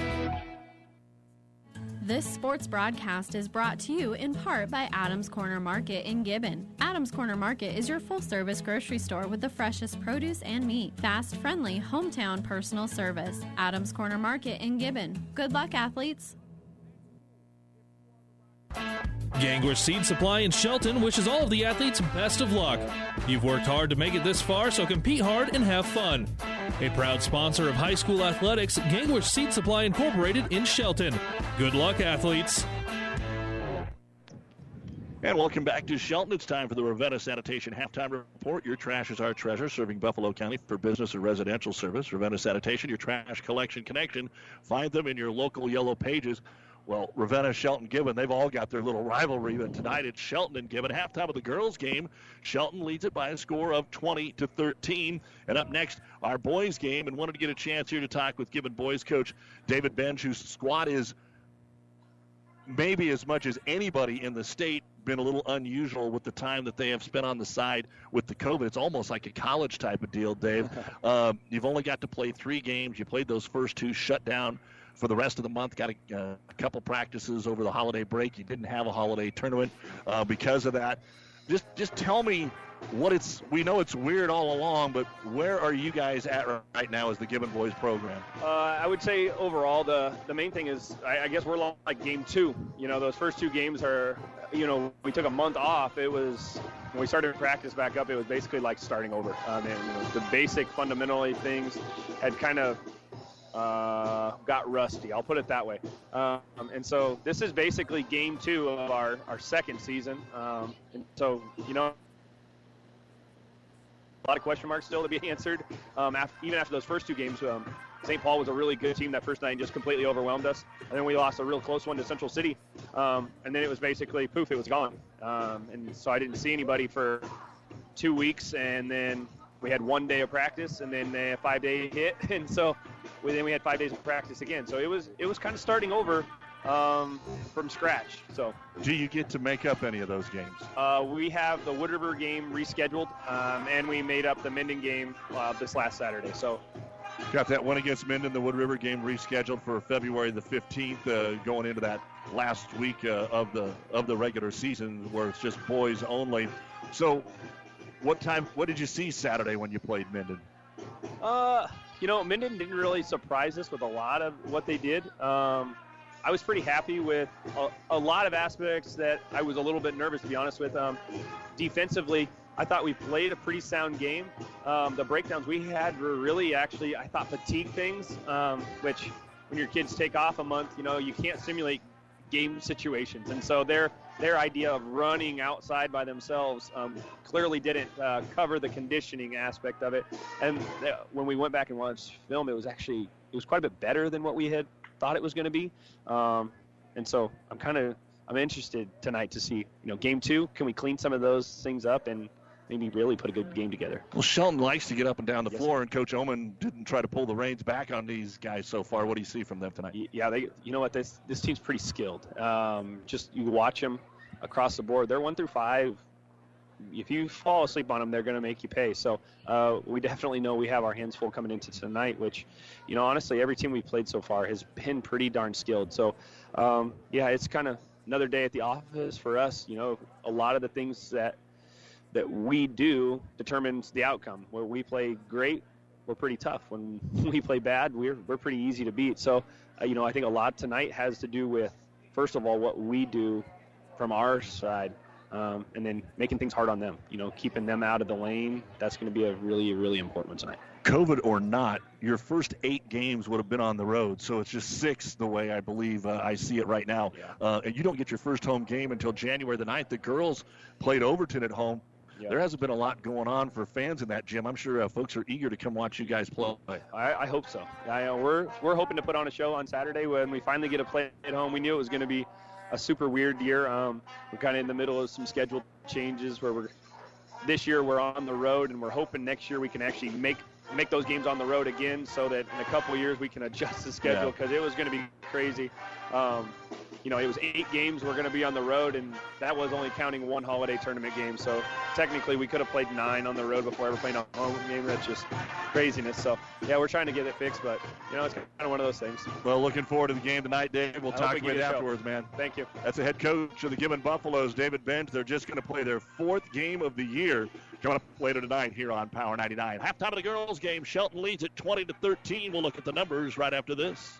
This sports broadcast is brought to you in part by Adams Corner Market in Gibbon. Adams Corner Market is your full service grocery store with the freshest produce and meat. Fast, friendly, hometown personal service. Adams Corner Market in Gibbon. Good luck, athletes. Gangwish Seed Supply in Shelton wishes all of the athletes best of luck. You've worked hard to make it this far, so compete hard and have fun. A proud sponsor of high school athletics, Gangwish Seed Supply Incorporated in Shelton. Good luck, athletes. And welcome back to Shelton. It's time for the Ravenna Sanitation Halftime Report. Your trash is our treasure, serving Buffalo County for business and residential service. Ravenna Sanitation, your trash collection connection. Find them in your local yellow pages. Well, Ravenna, Shelton, Gibbon, they've all got their little rivalry, but tonight it's Shelton and Gibbon. Halftime of the girls' game, Shelton leads it by a score of 20 to 13. And up next, our boys' game, and wanted to get a chance here to talk with Gibbon boys coach David Bench, whose squad is maybe as much as anybody in the state been a little unusual with the time that they have spent on the side with the COVID. It's almost like a college type of deal, Dave. um, you've only got to play three games. You played those first two, shut down for the rest of the month. Got a, uh, a couple practices over the holiday break. You didn't have a holiday tournament uh, because of that. Just just tell me what it's. We know it's weird all along, but where are you guys at right now as the Gibbon Boys program? Uh, I would say overall the the main thing is I, I guess we're like game two. You know, those first two games are. You know, we took a month off. It was when we started practice back up. It was basically like starting over. Um, and you know, the basic fundamentally things had kind of uh, got rusty. I'll put it that way. Um, and so this is basically game two of our, our second season. Um, and so, you know, a lot of question marks still to be answered. Um, after, even after those first two games, um, St. Paul was a really good team that first night and just completely overwhelmed us. And then we lost a real close one to Central City. Um, and then it was basically poof, it was gone. Um, and so I didn't see anybody for two weeks. And then we had one day of practice and then a five day hit. And so we, then we had five days of practice again. So it was it was kind of starting over um, from scratch. So do you get to make up any of those games? Uh, we have the Wood River game rescheduled, um, and we made up the Minden game uh, this last Saturday. So. Got that one against Minden, the Wood River game rescheduled for February the 15th, uh, going into that last week uh, of the of the regular season, where it's just boys only. So, what time? What did you see Saturday when you played Minden? Uh, you know, Minden didn't really surprise us with a lot of what they did. Um, I was pretty happy with a, a, lot of aspects that I was a little bit nervous, to be honest with. Um, defensively, I thought we played a pretty sound game. Um, the breakdowns we had were really actually, I thought, fatigue things, um, which when your kids take off a month, you know, you can't simulate game situations. And so their their idea of running outside by themselves um, clearly didn't uh, cover the conditioning aspect of it. And when we went back and watched film, it was actually it was quite a bit better than what we had thought it was going to be. Um, and so I'm kind of I'm interested tonight to see you know game two. Can we clean some of those things up and maybe really put a good game together. Well, Shelton likes to get up and down the yes, floor, and Coach Oman didn't try to pull the reins back on these guys so far. What do you see from them tonight? Yeah, they. You know what? This this team's pretty skilled. Um, just you watch them across the board. They're one through five. If you fall asleep on them, they're going to make you pay. So uh, we definitely know we have our hands full coming into tonight. Which, you know, honestly, every team we've played so far has been pretty darn skilled. So, um, yeah, it's kind of another day at the office for us. You know, a lot of the things that that we do determines the outcome. Where we play great, we're pretty tough. When we play bad, we're we're pretty easy to beat. So, uh, you know, I think a lot tonight has to do with first of all what we do from our side, um, and then making things hard on them. You know, keeping them out of the lane. That's going to be a really really important one tonight. COVID or not, your first eight games would have been on the road. So it's just six the way I believe uh, I see it right now. Yeah. Uh, and you don't get your first home game until January the 9th. The girls played Overton at home. Yeah. There hasn't been a lot going on for fans in that gym. I'm sure uh, folks are eager to come watch you guys play. I, I hope so. I, uh, we're we're hoping to put on a show on Saturday when we finally get to play at home. We knew it was going to be a super weird year. Um, we're kind of in the middle of some schedule changes where we're this year we're on the road and we're hoping next year we can actually make make those games on the road again so that in a couple of years we can adjust the schedule Yeah. because it was going to be crazy. Um, you know, it was eight games we're going to be on the road, and that was only counting one holiday tournament game. So technically, we could have played nine on the road before ever playing a home game. That's just craziness. So yeah, we're trying to get it fixed, but you know, it's kind of one of those things. Well, looking forward to the game tonight, Dave. We'll I talk we about it a show. afterwards, man. Thank you. That's the head coach of the Gibbon Buffaloes, David Bent. They're just going to play their fourth game of the year coming up later tonight here on Power 99. Halftime of the girls' game, Shelton leads at 20 to 13. We'll look at the numbers right after this.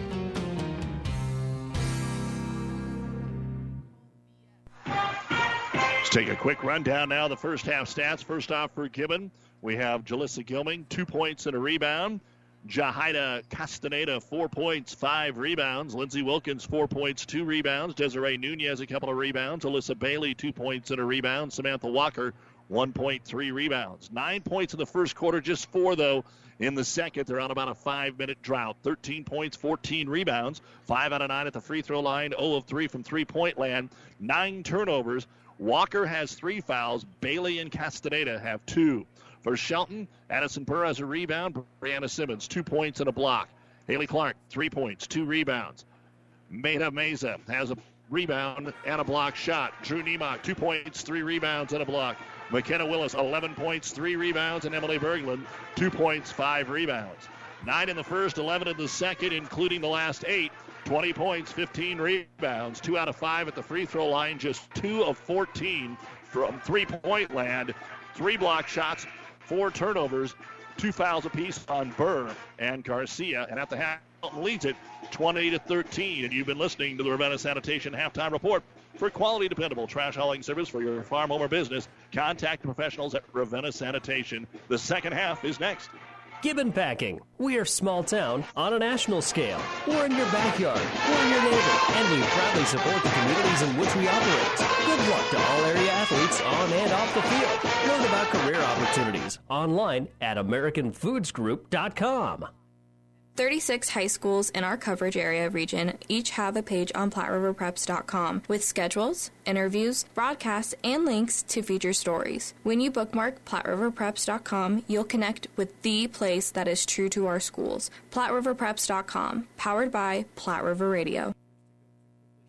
Take a quick rundown now. The first half stats. First off for Gibbon, we have Jalissa Gilming, two points and a rebound. Jahida Castaneda, four points, five rebounds. Lindsey Wilkins, four points, two rebounds. Desiree Nunez, a couple of rebounds. Alyssa Bailey, two points and a rebound. Samantha Walker, 1.3 rebounds. Nine points in the first quarter, just four, though, in the second. They're on about a five minute drought. 13 points, 14 rebounds. Five out of nine at the free throw line. 0 of 3 from three point land. Nine turnovers. Walker has three fouls. Bailey and Castaneda have two. For Shelton, Addison Burr has a rebound. Brianna Simmons, two points and a block. Haley Clark, three points, two rebounds. Maida Meza has a rebound and a block shot. Drew Niemock, two points, three rebounds, and a block. McKenna Willis, 11 points, three rebounds, and Emily Berglund, two points, five rebounds. Nine in the first, 11 in the second, including the last eight. 20 points, 15 rebounds, two out of five at the free throw line, just two of 14 from three point land, three block shots, four turnovers, two fouls apiece on Burr and Garcia. And at the half, leads it 20 to 13. And you've been listening to the Ravenna Sanitation halftime report. For quality, dependable trash hauling service for your farm, home, or business, contact the professionals at Ravenna Sanitation. The second half is next. Gibbon Packing. We are small town on a national scale. We're in your backyard. We're your neighbor. And we proudly support the communities in which we operate. Good luck to all area athletes on and off the field. Learn about career opportunities online at AmericanFoodsGroup.com. 36 high schools in our coverage area region each have a page on PlatteRiverPreps.com with schedules, interviews, broadcasts, and links to feature stories. When you bookmark PlatteRiverPreps.com, you'll connect with the place that is true to our schools. PlatteRiverPreps.com, powered by Platte River Radio.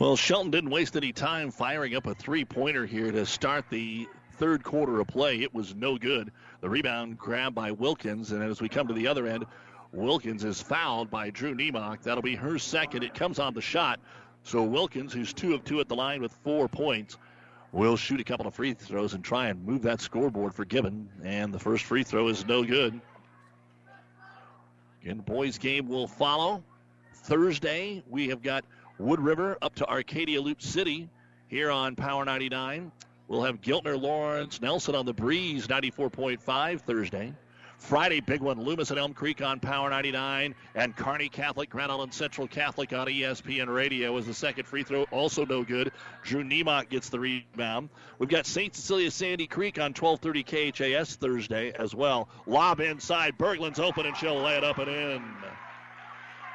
Well, Shelton didn't waste any time firing up a three pointer here to start the third quarter of play. It was no good. The rebound grabbed by Wilkins, and as we come to the other end, Wilkins is fouled by Drew Niemock. That'll be her second. It comes on the shot. So Wilkins, who's two of two at the line with four points, will shoot a couple of free throws and try and move that scoreboard for Gibbon. And the first free throw is no good. Again, boys game will follow. Thursday, we have got Wood River up to Arcadia Loop City here on Power 99. We'll have Giltner, Lawrence, Nelson on the breeze, 94.5 Thursday. Friday, big one, Loomis and Elm Creek on Power 99, and Kearney Catholic, Grand Island Central Catholic on ESPN Radio is the second free throw, also no good. Drew Niemock gets the rebound. We've got St. Cecilia Sandy Creek on 1230 KHAS Thursday as well. Lob inside, Berglund's open, and she'll lay it up and in.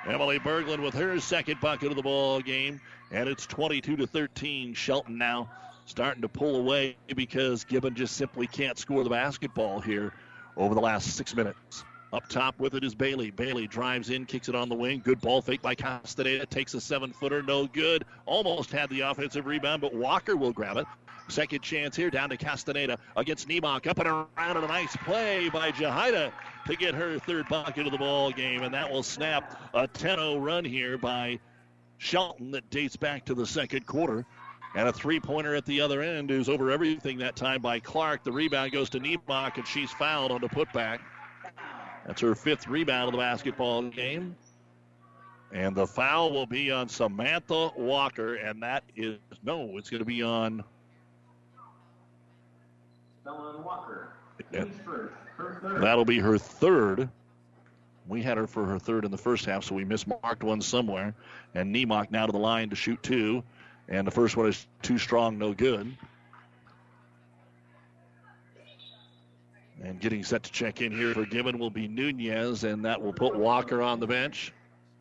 Emily Berglund with her second bucket of the ball game, and it's 22 to 13. Shelton now starting to pull away because Gibbon just simply can't score the basketball here over the last six minutes. Up top with it is Bailey. Bailey drives in, kicks it on the wing. Good ball fake by Castaneda. Takes a seven footer. No good. Almost had the offensive rebound, but Walker will grab it. Second chance here down to Castaneda against Niemock. Up and around and a nice play by Jahida to get her third bucket of the ball game. And that will snap a 10 0 run here by Shelton that dates back to the second quarter. And a three pointer at the other end is over everything that time by Clark. The rebound goes to Niemock, and she's fouled on the putback. That's her fifth rebound of the basketball game. And the foul will be on Samantha Walker, and that is no, it's going to be on. Walker. That'll be her third. We had her for her third in the first half, so we mismarked one somewhere. And Niemock now to the line to shoot two. And the first one is too strong, no good. And getting set to check in here for Gibbon will be Nunez, and that will put Walker on the bench.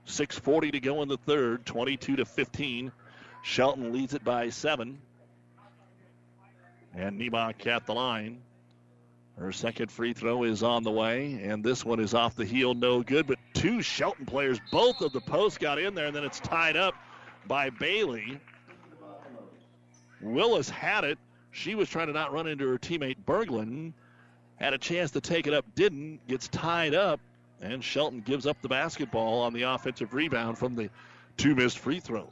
6.40 to go in the third, 22 to 15. Shelton leads it by seven. And Niemock at the line. Her second free throw is on the way, and this one is off the heel, no good. But two Shelton players, both of the posts got in there, and then it's tied up by Bailey. Willis had it. She was trying to not run into her teammate Berglund. Had a chance to take it up, didn't. Gets tied up, and Shelton gives up the basketball on the offensive rebound from the two missed free throws.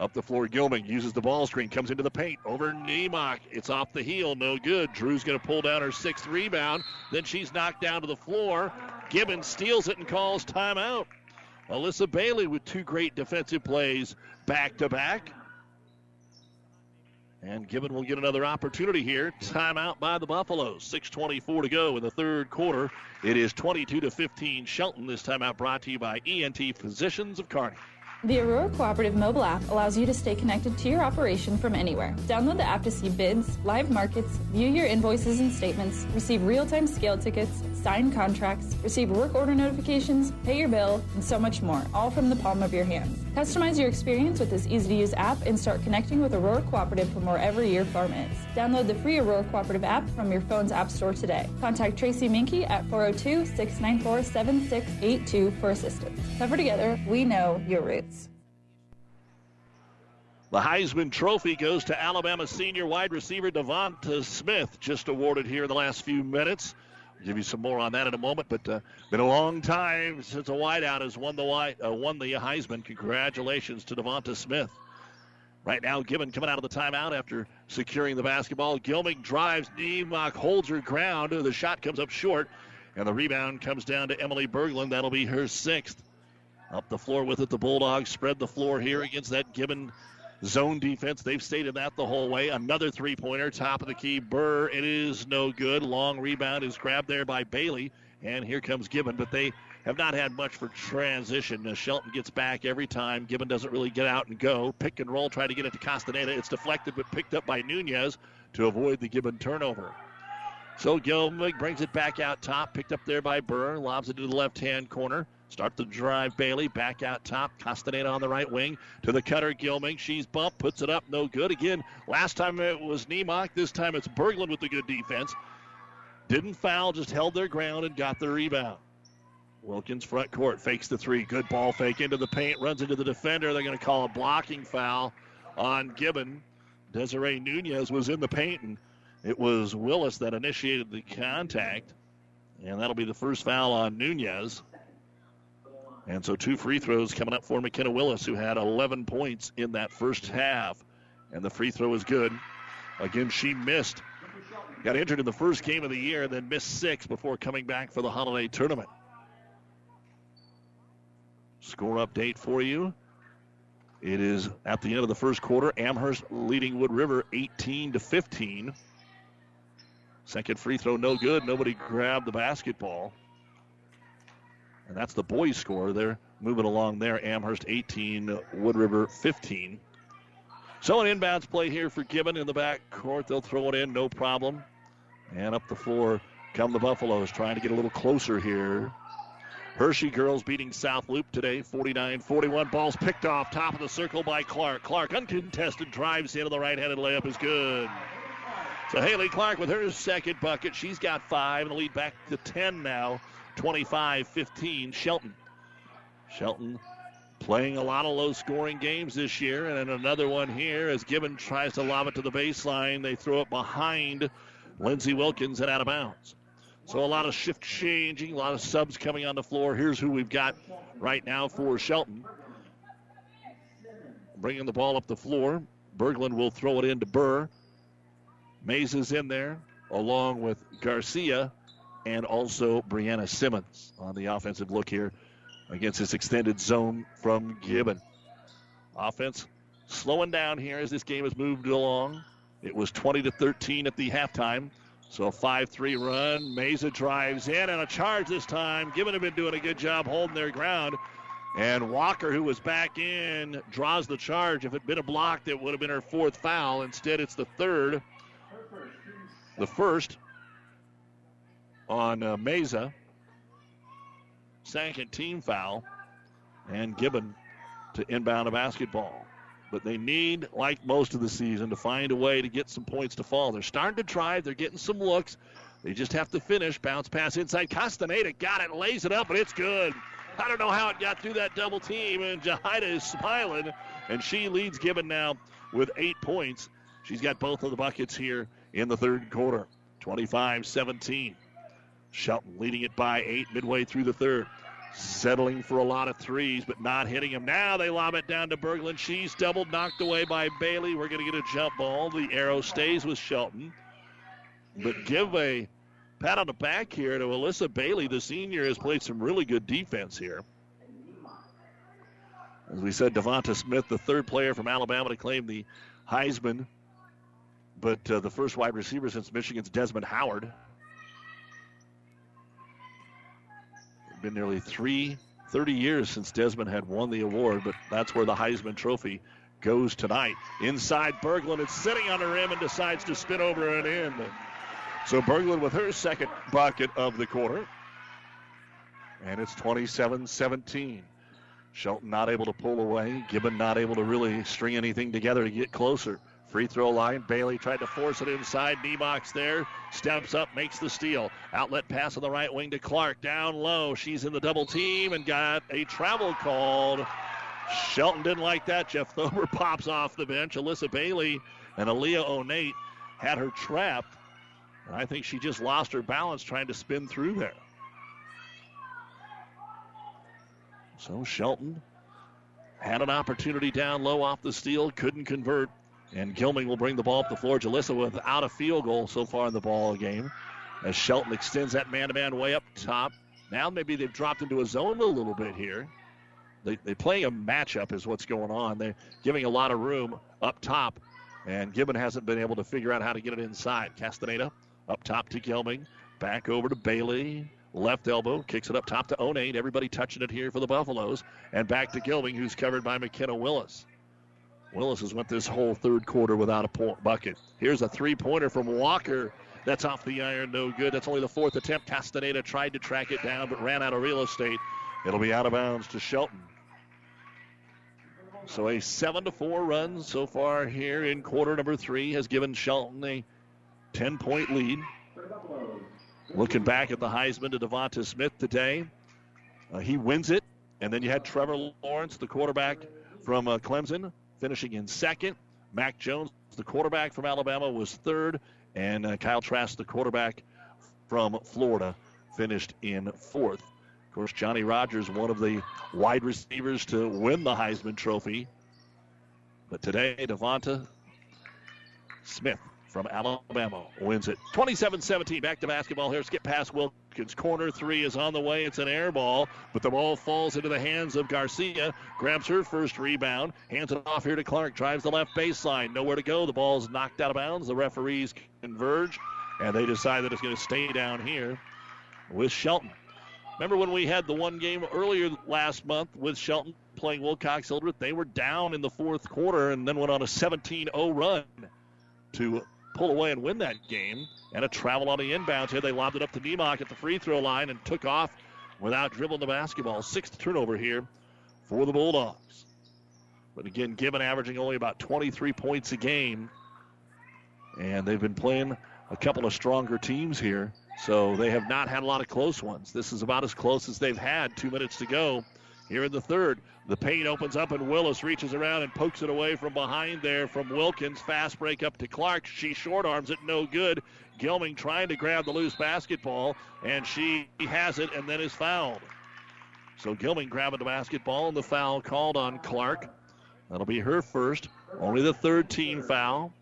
Up the floor, Gilming uses the ball screen, comes into the paint over Niemock. It's off the heel, no good. Drew's going to pull down her sixth rebound. Then she's knocked down to the floor. Gibbons steals it and calls timeout. Alyssa Bailey with two great defensive plays back to back. And Gibbon will get another opportunity here. Timeout by the Buffaloes. 6:24 to go in the third quarter. It is 22 to 15. Shelton. This timeout brought to you by ENT Physicians of Kearney. The Aurora Cooperative mobile app allows you to stay connected to your operation from anywhere. Download the app to see bids, live markets, view your invoices and statements, receive real-time scale tickets, sign contracts, receive work order notifications, pay your bill, and so much more, all from the palm of your hand. Customize your experience with this easy-to-use app and start connecting with Aurora Cooperative from wherever your farm is. Download the free Aurora Cooperative app from your phone's app store today. Contact Tracy Minky at 402-694-7682 for assistance. Tougher together, we know your roots. The Heisman Trophy goes to Alabama senior wide receiver Devonta Smith, just awarded here in the last few minutes. I'll give you some more on that in a moment, but uh, been a long time since a wideout has won the uh, won the Heisman. Congratulations to Devonta Smith. Right now, Gibbon coming out of the timeout after securing the basketball. Gilming drives. Niemock holds her ground. The shot comes up short, and the rebound comes down to Emily Berglund. That'll be her sixth. Up the floor with it, the Bulldogs spread the floor here against that Gibbon zone defense. They've stayed in that the whole way. Another three pointer, top of the key. Burr, it is no good. Long rebound is grabbed there by Bailey. And here comes Gibbon, but they have not had much for transition. Uh, Shelton gets back every time. Gibbon doesn't really get out and go. Pick and roll, try to get it to Castaneda. It's deflected, but picked up by Nunez to avoid the Gibbon turnover. So Gilming brings it back out top, picked up there by Burr, lobs it to the left hand corner. Start the drive, Bailey. Back out top. Castaneda on the right wing to the cutter, Gilming. She's bumped, puts it up, no good. Again, last time it was Niemock. This time it's Berglund with the good defense. Didn't foul, just held their ground and got the rebound. Wilkins front court fakes the three. Good ball fake into the paint, runs into the defender. They're going to call a blocking foul on Gibbon. Desiree Nunez was in the paint, and it was Willis that initiated the contact. And that'll be the first foul on Nunez. And so two free throws coming up for McKenna Willis, who had 11 points in that first half. And the free throw is good. Again, she missed. Got injured in the first game of the year, then missed six before coming back for the holiday tournament. Score update for you. It is at the end of the first quarter. Amherst leading Wood River 18 to 15. Second free throw, no good. Nobody grabbed the basketball. And that's the boys' score. They're moving along there. Amherst 18, Wood River 15. So an inbounds play here for Gibbon in the back court. They'll throw it in, no problem. And up the floor come the Buffaloes, trying to get a little closer here. Hershey girls beating South Loop today, 49-41. Ball's picked off top of the circle by Clark. Clark uncontested drives into the right-handed layup is good. So Haley Clark with her second bucket. She's got five and the lead back to 10 now. 25-15 Shelton. Shelton playing a lot of low scoring games this year and another one here as Gibbon tries to lob it to the baseline. They throw it behind Lindsey Wilkins and out of bounds. So a lot of shift changing, a lot of subs coming on the floor. Here's who we've got right now for Shelton. Bringing the ball up the floor. Berglund will throw it into Burr. Mays is in there along with Garcia and also Brianna Simmons on the offensive look here against this extended zone from Gibbon. Offense slowing down here as this game has moved along. It was 20 to 13 at the halftime. So a 5-3 run. Mesa drives in and a charge this time. Gibbon have been doing a good job holding their ground. And Walker, who was back in, draws the charge. If it had been a block, that would have been her fourth foul. Instead, it's the third. The first on uh, Mesa. Second team foul. And Gibbon to inbound a basketball. But they need, like most of the season, to find a way to get some points to fall. They're starting to drive. They're getting some looks. They just have to finish. Bounce pass inside. Castaneda got it, lays it up, and it's good. I don't know how it got through that double team, and Jahida is smiling, and she leads Gibbon now with eight points. She's got both of the buckets here in the third quarter. 25 17. Shelton leading it by eight midway through the third. Settling for a lot of threes, but not hitting them. Now they lob it down to Berglund. She's doubled, knocked away by Bailey. We're going to get a jump ball. The arrow stays with Shelton. But give a pat on the back here to Alyssa Bailey. The senior has played some really good defense here. As we said, Devonta Smith, the third player from Alabama to claim the Heisman. But uh, the first wide receiver since Michigan's Desmond Howard. Been nearly three, 30 years since Desmond had won the award, but that's where the Heisman Trophy goes tonight. Inside Berglund, it's sitting on the rim and decides to spin over and in. So Berglund with her second bucket of the quarter. And it's 27 17. Shelton not able to pull away. Gibbon not able to really string anything together to get closer. Free throw line. Bailey tried to force it inside. Nebox there. Steps up, makes the steal. Outlet pass on the right wing to Clark. Down low. She's in the double team and got a travel called. Shelton didn't like that. Jeff Thober pops off the bench. Alyssa Bailey and Aaliyah Onate had her trapped. And I think she just lost her balance trying to spin through there. So Shelton had an opportunity down low off the steal, couldn't convert. And Gilming will bring the ball up the floor. Jalissa without a field goal so far in the ball game. As Shelton extends that man-to-man way up top. Now maybe they've dropped into a zone a little bit here. They, they play a matchup is what's going on. They're giving a lot of room up top. And Gibbon hasn't been able to figure out how to get it inside. Castaneda up top to Gilming. Back over to Bailey. Left elbow. Kicks it up top to Onate. Everybody touching it here for the Buffaloes. And back to Gilming, who's covered by McKenna Willis. Willis has went this whole third quarter without a point bucket. Here's a three-pointer from Walker. That's off the iron, no good. That's only the fourth attempt. Castaneda tried to track it down, but ran out of real estate. It'll be out of bounds to Shelton. So a seven to four run so far here in quarter number three has given Shelton a 10-point lead. Looking back at the Heisman to Devonta Smith today, uh, he wins it, and then you had Trevor Lawrence, the quarterback from uh, Clemson, finishing in second. Mac Jones, the quarterback from Alabama, was third, and uh, Kyle Trask, the quarterback from Florida, finished in fourth. Of course, Johnny Rodgers, one of the wide receivers to win the Heisman Trophy. But today, Devonta Smith from Alabama wins it. 27 17. Back to basketball here. Skip past Wilkins. Corner three is on the way. It's an air ball, but the ball falls into the hands of Garcia. Grabs her first rebound. Hands it off here to Clark. Drives the left baseline. Nowhere to go. The ball's knocked out of bounds. The referees converge, and they decide that it's going to stay down here with Shelton. Remember when we had the one game earlier last month with Shelton playing Wilcox Hildreth? They were down in the fourth quarter and then went on a 17 0 run to pull away and win that game. And a travel on the inbounds here. They lobbed it up to Niemock at the free throw line and took off without dribbling the basketball. Sixth turnover here for the Bulldogs. But again, Gibbon averaging only about 23 points a game. And they've been playing a couple of stronger teams here. So they have not had a lot of close ones. This is about as close as they've had. Two minutes to go here in the third. The paint opens up and Willis reaches around and pokes it away from behind there from Wilkins. Fast break up to Clark. She short arms it, no good. Gilming trying to grab the loose basketball, and she has it and then is fouled. So Gilming grabbing the basketball and the foul called on Clark. That'll be her first. Only the third team foul.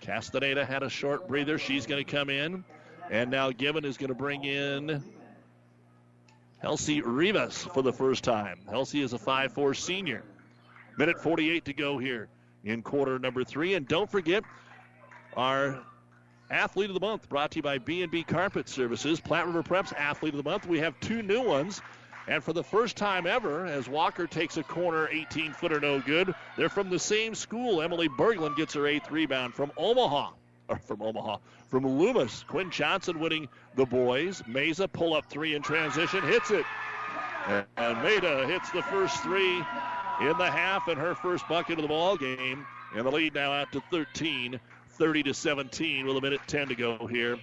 Castaneda had a short breather. She's going to come in. And now Gibbon is going to bring in Helsi Rivas for the first time. Helsi is a 5'4 senior. Minute 48 to go here in quarter number three. And don't forget our athlete of the month brought to you by B&B Carpet Services. Platte River Preps athlete of the month. We have two new ones. And for the first time ever, as Walker takes a corner 18 footer no good, they're from the same school. Emily Berglund gets her eighth rebound from Omaha. From Omaha. From Loomis. Quinn Johnson winning the boys. Mesa pull up three in transition, hits it. And Maida hits the first three in the half and her first bucket of the ball game. And the lead now out to 13, 30 to 17 with a minute 10 to go here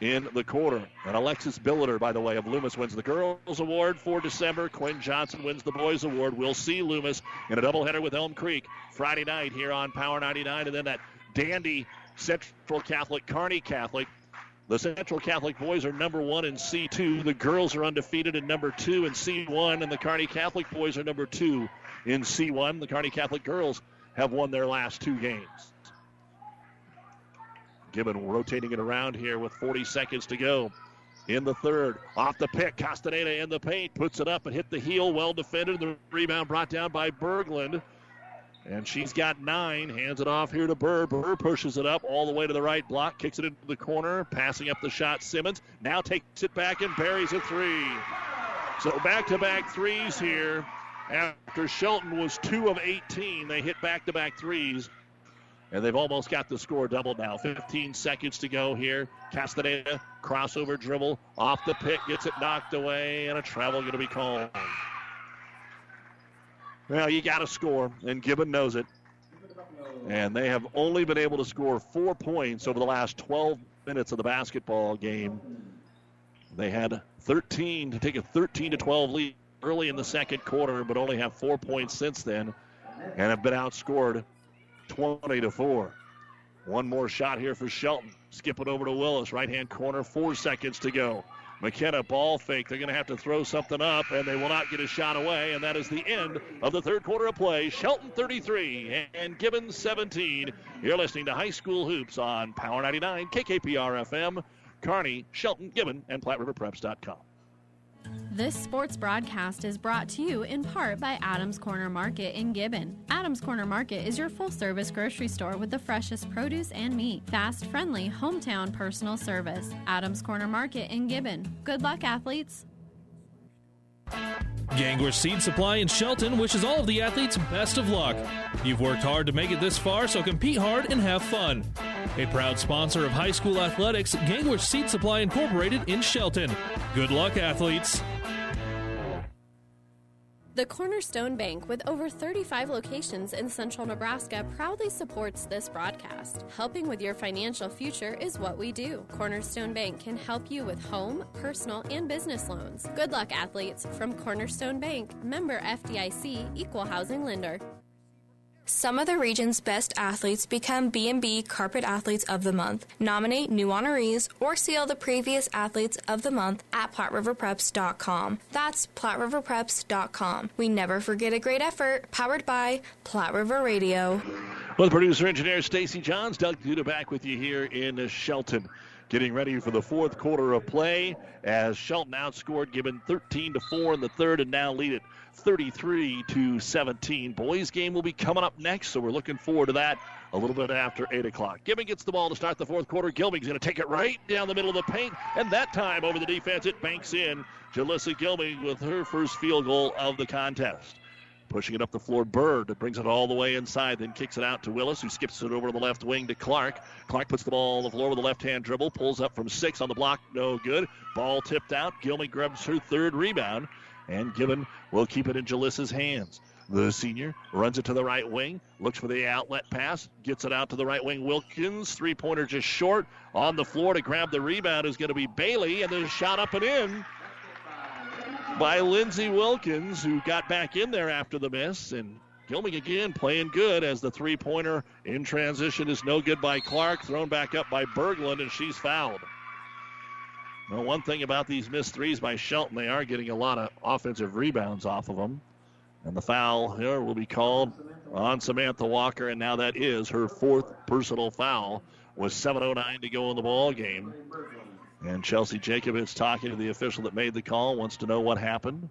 in the quarter. And Alexis Billiter, by the way, of Loomis wins the girls award for December. Quinn Johnson wins the boys award. We'll see Loomis in a doubleheader with Elm Creek Friday night here on Power 99. And then that dandy Central Catholic, Kearney Catholic. The Central Catholic boys are number one in C2. The girls are undefeated in number two in C1. And the Kearney Catholic boys are number two in C1. The Kearney Catholic girls have won their last two games. Gibbon rotating it around here with 40 seconds to go in the third. Off the pick, Castaneda in the paint, puts it up and hit the heel. Well defended. The rebound brought down by Berglund. And she's got nine. Hands it off here to Burr. Burr pushes it up all the way to the right block, kicks it into the corner, passing up the shot. Simmons now takes it back and buries a three. So back to back threes here. After Shelton was two of 18, they hit back to back threes. And they've almost got the score doubled now. 15 seconds to go here. Castaneda, crossover dribble, off the pick, gets it knocked away, and a travel going to be called. Well, you got to score, and Gibbon knows it. And they have only been able to score four points over the last 12 minutes of the basketball game. They had 13 to take a 13 to 12 lead early in the second quarter, but only have four points since then, and have been outscored 20 to 4. One more shot here for Shelton. Skip it over to Willis, right hand corner, four seconds to go. McKenna ball fake. They're going to have to throw something up, and they will not get a shot away. And that is the end of the third quarter of play. Shelton 33 and Gibbon 17. You're listening to High School Hoops on Power 99, KKPR FM, Kearney, Shelton, Gibbon, and PlatteRiverPreps.com. This sports broadcast is brought to you in part by Adams Corner Market in Gibbon. Adams Corner Market is your full service grocery store with the freshest produce and meat. Fast, friendly, hometown personal service. Adams Corner Market in Gibbon. Good luck, athletes. Gangwish Seed Supply in Shelton wishes all of the athletes best of luck. You've worked hard to make it this far, so compete hard and have fun. A proud sponsor of high school athletics, Gangwish Seed Supply Incorporated in Shelton. Good luck, athletes. The Cornerstone Bank, with over 35 locations in central Nebraska, proudly supports this broadcast. Helping with your financial future is what we do. Cornerstone Bank can help you with home, personal, and business loans. Good luck, athletes, from Cornerstone Bank, member FDIC, equal housing lender. Some of the region's best athletes become B&B Carpet Athletes of the Month. Nominate new honorees or see all the previous Athletes of the Month at PlatteRiverPreps.com. That's PlatteRiverPreps.com. We never forget a great effort. Powered by Platte River Radio. Well, producer engineer Stacy Johns, Doug Duda back with you here in Shelton. Getting ready for the fourth quarter of play as Shelton outscored Gibbon 13 to 4 in the third and now lead it 33 to 17. Boys game will be coming up next, so we're looking forward to that a little bit after 8 o'clock. Gibbon gets the ball to start the fourth quarter. Gilming's going to take it right down the middle of the paint, and that time over the defense, it banks in. Jalissa Gilming with her first field goal of the contest. Pushing it up the floor, Bird brings it all the way inside, then kicks it out to Willis, who skips it over to the left wing to Clark. Clark puts the ball on the floor with a left hand dribble, pulls up from six on the block, no good. Ball tipped out. Gilming grabs her third rebound, and Gibbon will keep it in Jalissa's hands. The senior runs it to the right wing, looks for the outlet pass, gets it out to the right wing. Wilkins, three pointer just short. On the floor to grab the rebound is going to be Bailey, and then shot up and in by Lindsey Wilkins, who got back in there after the miss. And Gilming again playing good as the three pointer in transition is no good by Clark, thrown back up by Berglund, and she's fouled. Now, one thing about these missed threes by Shelton, they are getting a lot of offensive rebounds off of them. And the foul here will be called on Samantha Walker, and now that is her fourth personal foul with 7.09 to go in the ball game. And Chelsea Jacobs talking to the official that made the call, wants to know what happened.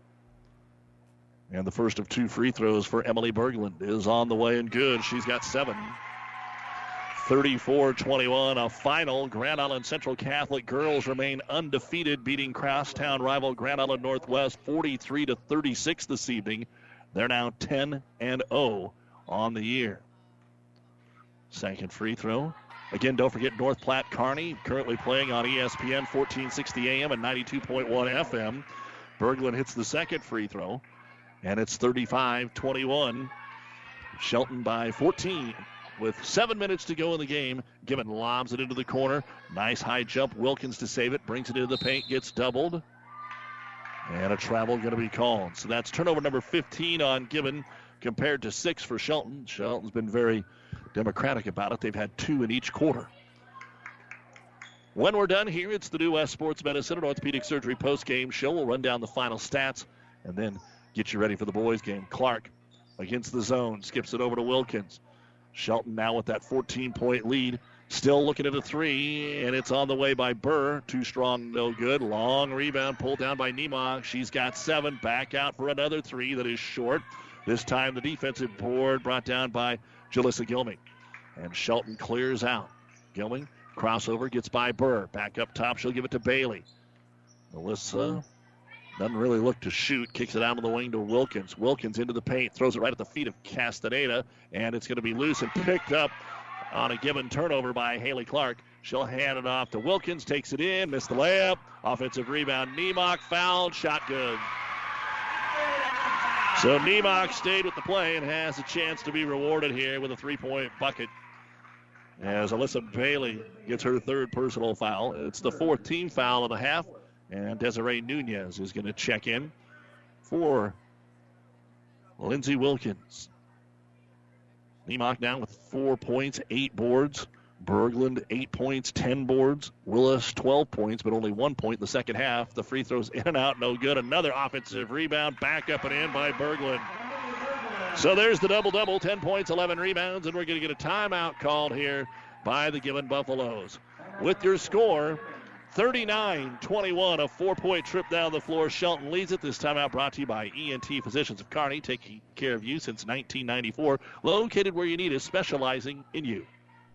And the first of two free throws for Emily Berglund is on the way and good. She's got seven. 34 21, a final. Grand Island Central Catholic girls remain undefeated, beating crosstown rival Grand Island Northwest 43 to 36 this evening. They're now 10 and 0 on the year. Second free throw. Again, don't forget North Platte Kearney, currently playing on ESPN 1460 AM and 92.1 FM. Berglund hits the second free throw, and it's 35 21. Shelton by 14 with seven minutes to go in the game. Gibbon lobs it into the corner. Nice high jump. Wilkins to save it. Brings it into the paint. Gets doubled. And a travel going to be called. So that's turnover number 15 on Gibbon compared to six for Shelton. Shelton's been very democratic about it. They've had two in each quarter. When we're done here, it's the New West Sports Medicine and Orthopedic Surgery post-game show. We'll run down the final stats and then get you ready for the boys' game. Clark against the zone, skips it over to Wilkins. Shelton now with that 14 point lead. Still looking at a three, and it's on the way by Burr. Too strong, no good. Long rebound pulled down by Niemock. She's got seven. Back out for another three that is short. This time the defensive board brought down by Jalissa Gilming. And Shelton clears out. Gilming, crossover, gets by Burr. Back up top, she'll give it to Bailey. Melissa doesn't really look to shoot. Kicks it out of the wing to Wilkins. Wilkins into the paint. Throws it right at the feet of Castaneda. And it's going to be loose and picked up on a Gibbon turnover by Haley Clark. She'll hand it off to Wilkins. Takes it in. Missed the layup. Offensive rebound. Niemock fouled. Shot good. So Niemock stayed with the play and has a chance to be rewarded here with a three-point bucket. As Alyssa Bailey gets her third personal foul. It's the fourth team foul of the half. And Desiree Nunez is going to check in for Lindsey Wilkins. Niemock now with four points, eight boards. Berglund, eight points, ten boards. Willis, 12 points, but only one point in the second half. The free throws in and out, no good. Another offensive rebound, back up and in by Berglund. So there's the double double 10 points, 11 rebounds, and we're going to get a timeout called here by the Gibbon Buffaloes. With your score, 39 21, a four point trip down the floor. Shelton leads it. This time timeout brought to you by ENT Physicians of Kearney, taking care of you since 1994. Located where you need us, specializing in you.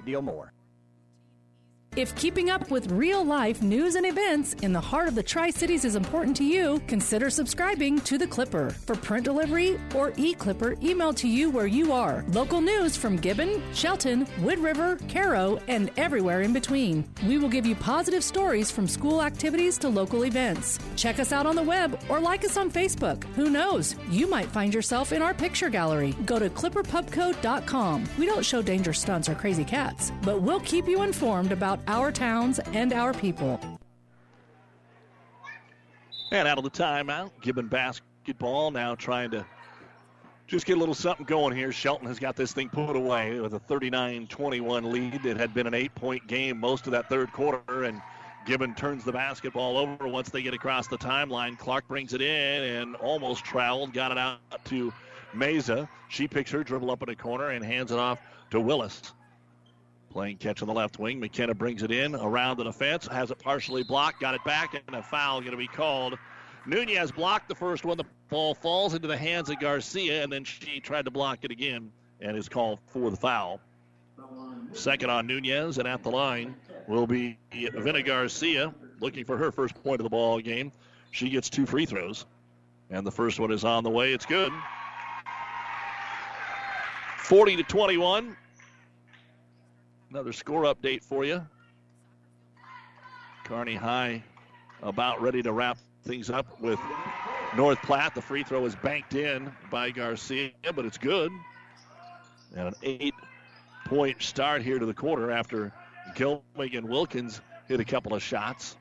deal more. If keeping up with real life news and events in the heart of the Tri Cities is important to you, consider subscribing to The Clipper. For print delivery or e Clipper emailed to you where you are. Local news from Gibbon, Shelton, Wood River, Cairo, and everywhere in between. We will give you positive stories from school activities to local events. Check us out on the web or like us on Facebook. Who knows? You might find yourself in our picture gallery. Go to clipperpubco.com. We don't show dangerous stunts or crazy cats, but we'll keep you informed about our towns and our people. And out of the timeout, Gibbon basketball now trying to just get a little something going here. Shelton has got this thing put away with a 39 21 lead. It had been an eight point game most of that third quarter, and Gibbon turns the basketball over once they get across the timeline. Clark brings it in and almost traveled, got it out to Mesa. She picks her dribble up in the corner and hands it off to Willis. Playing catch on the left wing. McKenna brings it in around the defense, has it partially blocked, got it back, and a foul going to be called. Nunez blocked the first one. The ball falls into the hands of Garcia, and then she tried to block it again and is called for the foul. Second on Nunez, and at the line will be Vina Garcia looking for her first point of the ball game. She gets two free throws, and the first one is on the way. It's good. 40 to 21. Another score update for you. Kearney High about ready to wrap things up with North Platte. The free throw is banked in by Garcia, but it's good. And an eight point start here to the quarter after Gilming and Wilkins hit a couple of shots.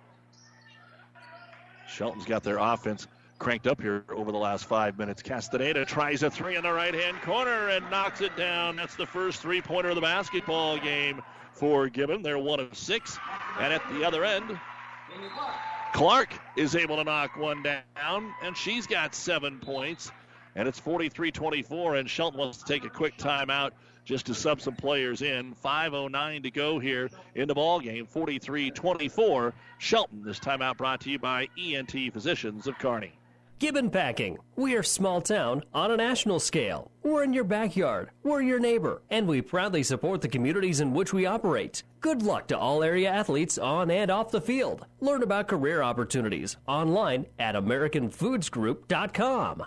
Shelton's got their offense cranked up here over the last five minutes. Castaneda tries a three in the right hand corner and knocks it down. That's the first three pointer of the basketball game for Gibbon. They're one of six. And at the other end, Clark is able to knock one down, and she's got seven points. And it's 43 24, and Shelton wants to take a quick timeout just to sub some players in. 5.09 to go here in the ball game. 43 24. Shelton, this timeout brought to you by ENT Physicians of Kearney. Gibbon Packing. We are small town on a national scale. We're in your backyard. We're your neighbor. And we proudly support the communities in which we operate. Good luck to all area athletes on and off the field. Learn about career opportunities online at AmericanFoodsGroup.com.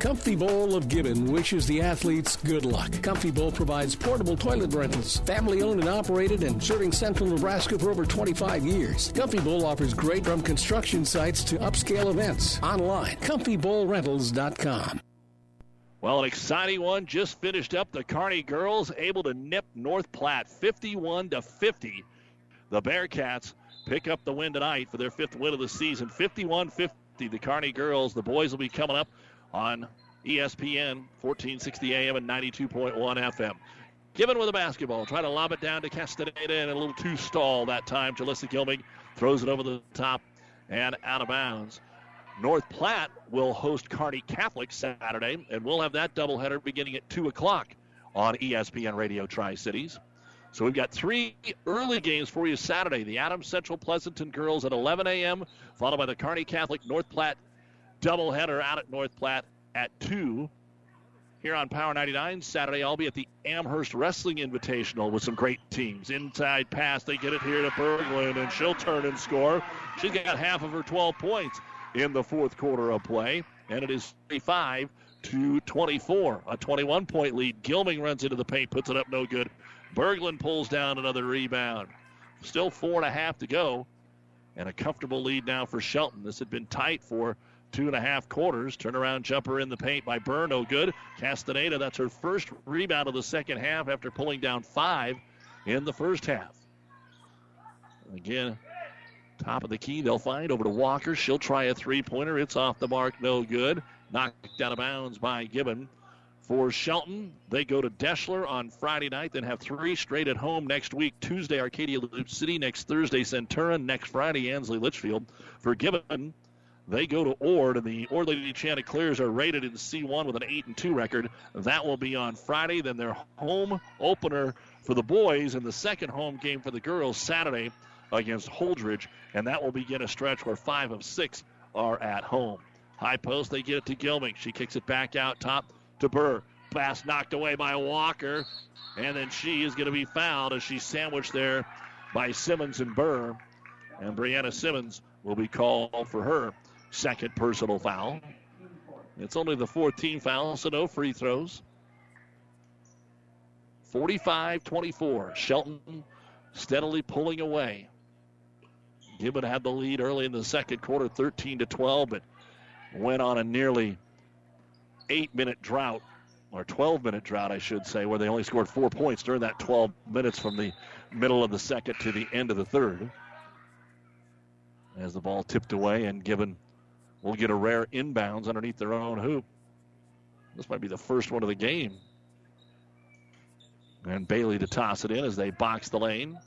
Comfy Bowl of Gibbon wishes the athletes good luck. Comfy Bowl provides portable toilet rentals, family owned and operated, and serving central Nebraska for over 25 years. Comfy Bowl offers great from construction sites to upscale events. Online, comfybowlrentals.com. Well, an exciting one just finished up. The Kearney girls able to nip North Platte 51 to 50. The Bearcats pick up the win tonight for their fifth win of the season. 51 50. The Kearney girls. The boys will be coming up on ESPN 1460 AM and 92.1 FM. Gibbon with a basketball, try to lob it down to Castaneda and a little too stall that time. Jalissa Gilming throws it over the top and out of bounds. North Platte will host Kearney Catholic Saturday, and we'll have that doubleheader beginning at 2 o'clock on ESPN Radio Tri Cities. So we've got three early games for you Saturday. The Adams Central Pleasanton girls at 11 a.m., followed by the Kearney Catholic North Platte doubleheader out at North Platte at 2. Here on Power 99 Saturday, I'll be at the Amherst Wrestling Invitational with some great teams. Inside pass, they get it here to Berglund, and she'll turn and score. She's got half of her 12 points in the fourth quarter of play, and it is 35 to 24, a 21 point lead. Gilming runs into the paint, puts it up no good. Berglund pulls down another rebound. Still four and a half to go, and a comfortable lead now for Shelton. This had been tight for two and a half quarters. Turnaround jumper in the paint by Byrne, no good. Castaneda, that's her first rebound of the second half after pulling down five in the first half. Again, top of the key, they'll find over to Walker. She'll try a three pointer. It's off the mark, no good. Knocked out of bounds by Gibbon. For Shelton, they go to Deshler on Friday night, then have three straight at home next week. Tuesday, Arcadia Loop City. Next Thursday, Centura. Next Friday, Ansley Litchfield. For Gibbon, they go to Ord, and the Ord Lady Chanticleers are rated in C1 with an 8 and 2 record. That will be on Friday. Then their home opener for the boys and the second home game for the girls Saturday against Holdrege, and that will begin a stretch where five of six are at home. High post, they get it to Gilming. She kicks it back out top to Burr. Pass knocked away by Walker, and then she is going to be fouled as she's sandwiched there by Simmons and Burr. And Brianna Simmons will be called for her second personal foul. It's only the fourth team foul, so no free throws. 45 24. Shelton steadily pulling away. Gibbon had the lead early in the second quarter, 13 to 12, but went on a nearly eight minute drought, or 12 minute drought, I should say, where they only scored four points during that 12 minutes from the middle of the second to the end of the third. As the ball tipped away, and Gibbon will get a rare inbounds underneath their own hoop. This might be the first one of the game. And Bailey to toss it in as they box the lane.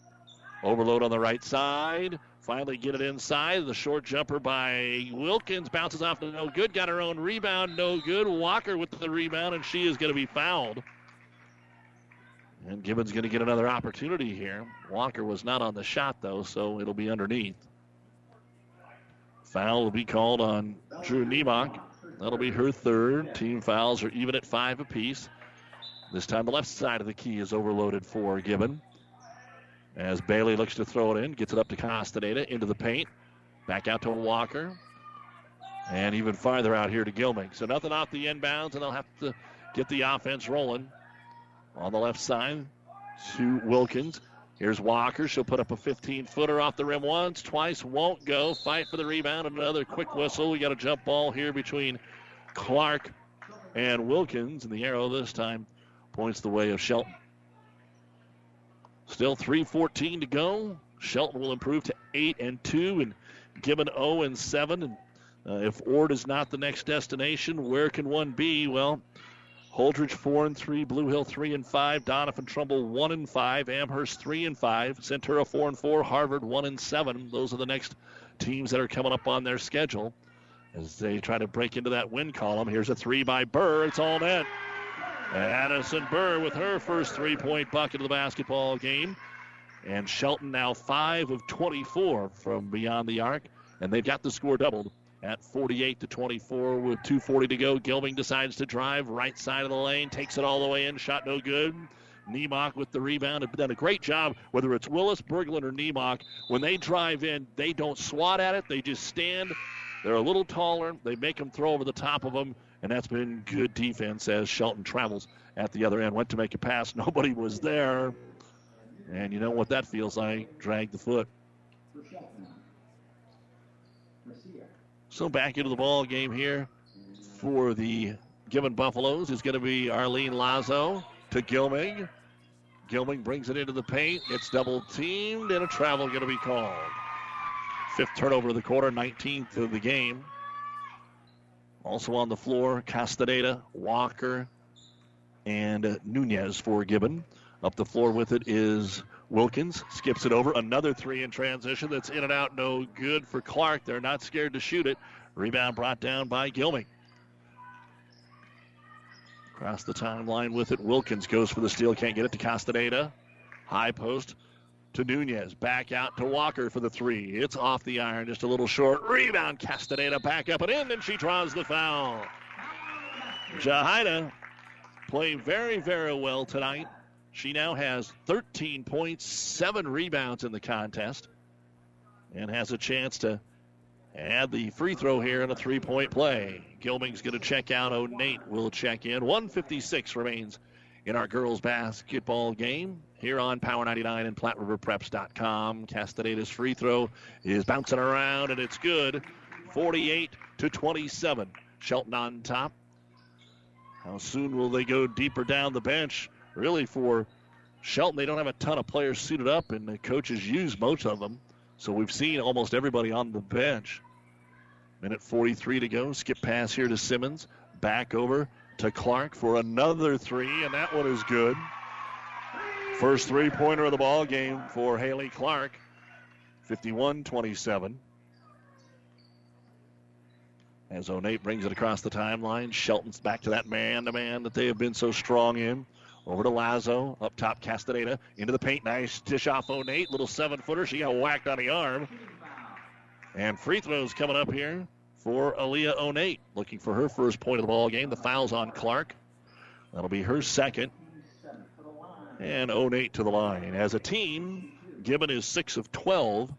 Overload on the right side. Finally get it inside. The short jumper by Wilkins bounces off no good. Got her own rebound, no good. Walker with the rebound, and she is going to be fouled. And Gibbons going to get another opportunity here. Walker was not on the shot, though, so it'll be underneath. Foul will be called on Drew Niemock. That'll be her third. Team fouls are even at five apiece. This time the left side of the key is overloaded for Gibbon. As Bailey looks to throw it in, gets it up to Castaneda into the paint. Back out to Walker. And even farther out here to Gilming. So nothing off the inbounds, and they'll have to get the offense rolling. On the left side to Wilkins. Here's Walker. She'll put up a 15 footer off the rim once, twice, won't go. Fight for the rebound. And Another quick whistle. We got a jump ball here between Clark and Wilkins. And the arrow this time points the way of Shelton. Still 3:14 to go. Shelton will improve to eight and two, and Gibbon 0 and seven. And uh, if Ord is not the next destination, where can one be? Well, Holdrege four and three, Blue Hill three and five, Doniphan Trumbull one and five, Amherst three and five, Centura four and four, Harvard one and seven. Those are the next teams that are coming up on their schedule as they try to break into that win column. Here's a three by Burr. It's all net. Addison Burr with her first three point bucket of the basketball game. And Shelton now 5 of 24 from beyond the arc. And they've got the score doubled at 48 to 24 with 2.40 to go. Gilming decides to drive right side of the lane, takes it all the way in, shot no good. Niemock with the rebound have done a great job, whether it's Willis, Berglund, or Niemock. When they drive in, they don't swat at it, they just stand. They're a little taller. They make them throw over the top of them, and that's been good defense as Shelton travels at the other end. Went to make a pass, nobody was there. And you know what that feels like? Drag the foot. So back into the ball game here for the Gibbon Buffaloes is going to be Arlene Lazo to Gilming. Gilming brings it into the paint. It's double teamed, and a travel going to be called. Fifth turnover of the quarter, 19th of the game. Also on the floor, Castaneda, Walker, and Nunez for Gibbon. Up the floor with it is Wilkins. Skips it over. Another three in transition that's in and out. No good for Clark. They're not scared to shoot it. Rebound brought down by Gilming. Across the timeline with it. Wilkins goes for the steal. Can't get it to Castaneda. High post to Nunez. Back out to Walker for the three. It's off the iron. Just a little short. Rebound. Castaneda back up and in, and she draws the foul. Jahida playing very, very well tonight. She now has 13 points, seven rebounds in the contest, and has a chance to add the free throw here in a three point play. Gilming's going to check out. Oh, Onate will check in. 156 remains in our girls basketball game here on Power 99 and PlatteRiverPreps.com. Castaneda's free throw is bouncing around, and it's good. 48 to 27. Shelton on top. How soon will they go deeper down the bench? Really for Shelton, they don't have a ton of players suited up, and the coaches use most of them. So we've seen almost everybody on the bench. Minute 43 to go. Skip pass here to Simmons. Back over to Clark for another three, and that one is good. First three pointer of the ball game for Haley Clark. 51 27. As Onate brings it across the timeline, Shelton's back to that man to man that they have been so strong in. Over to Lazo. Up top, Castaneda. Into the paint. Nice dish off Onate. Little seven footer. She got whacked on the arm. And free throws coming up here for Aaliyah Onate. Looking for her first point of the ball game. The foul's on Clark. That'll be her second. And Onate to the line. As a team, Gibbon is 6 of 12.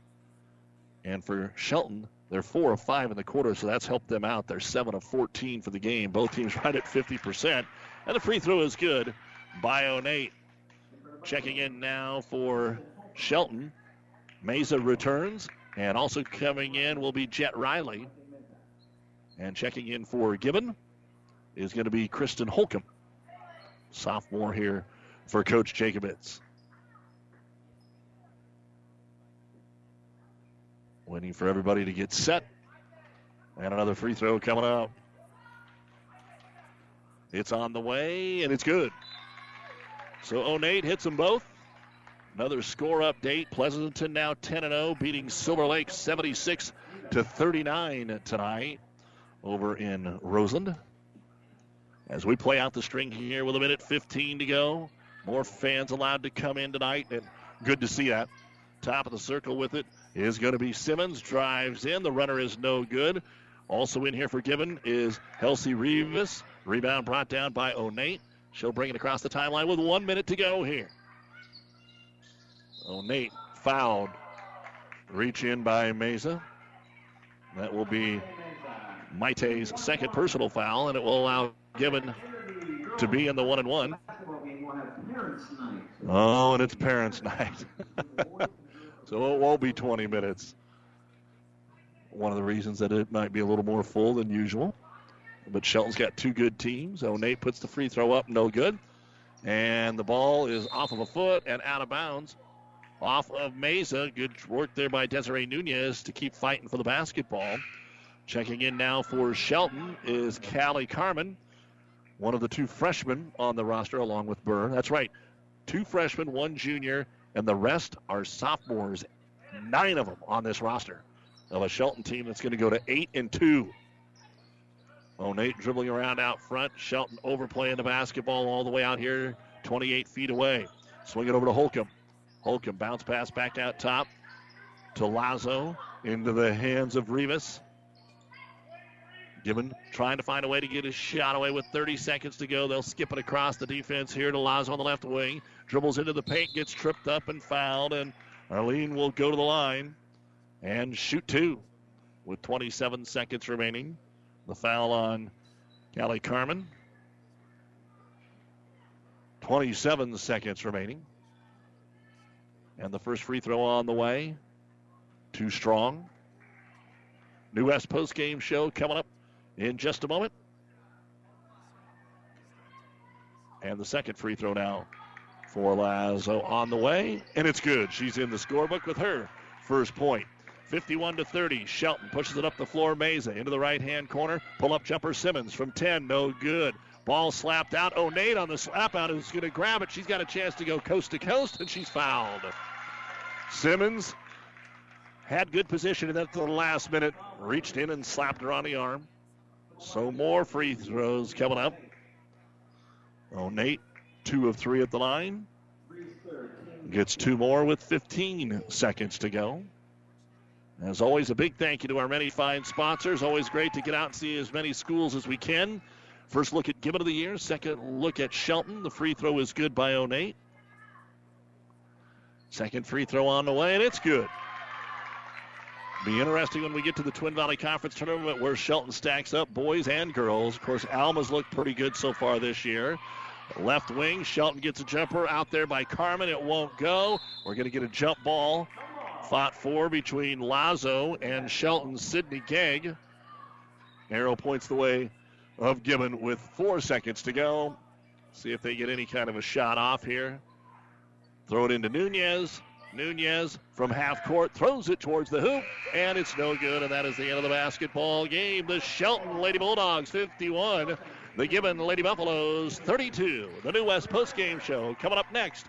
And for Shelton, they're 4 of 5 in the quarter, so that's helped them out. They're 7 of 14 for the game. Both teams right at 50%. And the free throw is good by Onate. Checking in now for Shelton. Mesa returns. And also coming in will be Jet Riley. And checking in for Gibbon is going to be Kristen Holcomb, sophomore here for Coach Jacobitz. Waiting for everybody to get set. And another free throw coming up. It's on the way, and it's good. So Onate hits them both. Another score update. Pleasanton now 10 0, beating Silver Lake 76 to 39 tonight over in Roseland. As we play out the string here with a minute 15 to go, more fans allowed to come in tonight, and good to see that. Top of the circle with it is going to be Simmons. Drives in. The runner is no good. Also in here for Gibbon is Halsey Rivas. Rebound brought down by Onate. She'll bring it across the timeline with one minute to go here. Oh, Nate fouled. Reach in by Mesa. That will be Maite's second personal foul, and it will allow Gibbon to be in the one and one. Oh, and it's parents' night. so it won't be 20 minutes. One of the reasons that it might be a little more full than usual. But Shelton's got two good teams. Onate puts the free throw up, no good. And the ball is off of a foot and out of bounds. Off of Mesa. Good work there by Desiree Nunez to keep fighting for the basketball. Checking in now for Shelton is Callie Carmen, one of the two freshmen on the roster along with Burr. That's right, two freshmen, one junior, and the rest are sophomores. Nine of them on this roster of a Shelton team that's going to go to eight and two. Onate dribbling around out front. Shelton overplaying the basketball all the way out here, 28 feet away. Swing it over to Holcomb. Holcomb bounce pass back out top to Lazo into the hands of Rivas. Gibbon trying to find a way to get his shot away with 30 seconds to go. They'll skip it across the defense here to Lazo on the left wing. Dribbles into the paint, gets tripped up and fouled, and Arlene will go to the line and shoot two with 27 seconds remaining. The foul on Callie Carmen. 27 seconds remaining. And the first free throw on the way. Too strong. New West post game show coming up in just a moment. And the second free throw now for Lazo on the way. And it's good. She's in the scorebook with her first point. 51 to 30. Shelton pushes it up the floor. Mesa into the right hand corner. Pull up jumper Simmons from 10. No good. Ball slapped out. Onate on the slap out is going to grab it. She's got a chance to go coast to coast, and she's fouled. Simmons had good position and at the last minute reached in and slapped her on the arm. So more free throws coming up. Onate, two of three at the line. Gets two more with 15 seconds to go. As always, a big thank you to our many fine sponsors. Always great to get out and see as many schools as we can. First look at Gibbon of the Year. Second look at Shelton. The free throw is good by Onate. Second free throw on the way, and it's good. Be interesting when we get to the Twin Valley Conference tournament where Shelton stacks up boys and girls. Of course, Alma's looked pretty good so far this year. Left wing, Shelton gets a jumper out there by Carmen. It won't go. We're going to get a jump ball Fought for between Lazo and Shelton Sydney Gegg. Arrow points the way of Gibbon with four seconds to go. See if they get any kind of a shot off here. Throw it into Nunez. Nunez from half court throws it towards the hoop, and it's no good. And that is the end of the basketball game. The Shelton Lady Bulldogs 51, the Gibbon Lady Buffaloes 32. The New West Post Game Show coming up next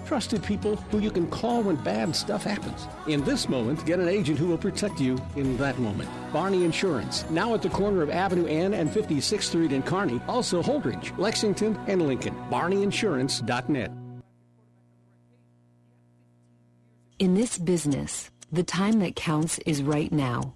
Trusted people who you can call when bad stuff happens. In this moment, get an agent who will protect you in that moment. Barney Insurance, now at the corner of Avenue N and 56th Street in Kearney, also Holdrege, Lexington, and Lincoln. BarneyInsurance.net. In this business, the time that counts is right now.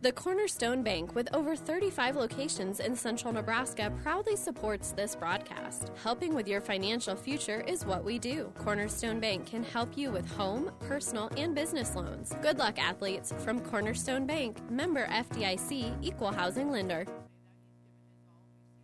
The Cornerstone Bank, with over 35 locations in central Nebraska, proudly supports this broadcast. Helping with your financial future is what we do. Cornerstone Bank can help you with home, personal, and business loans. Good luck, athletes, from Cornerstone Bank, member FDIC, equal housing lender.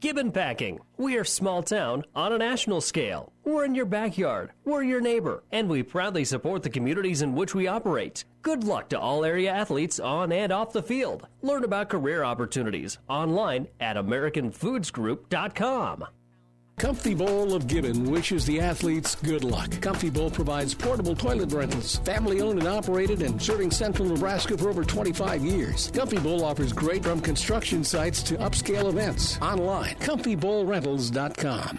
Gibbon Packing. We are small town on a national scale. We're in your backyard. We're your neighbor. And we proudly support the communities in which we operate. Good luck to all area athletes on and off the field. Learn about career opportunities online at AmericanFoodsGroup.com. Comfy Bowl of Gibbon wishes the athletes good luck. Comfy Bowl provides portable toilet rentals, family owned and operated, and serving central Nebraska for over 25 years. Comfy Bowl offers great from construction sites to upscale events. Online, comfybowlrentals.com.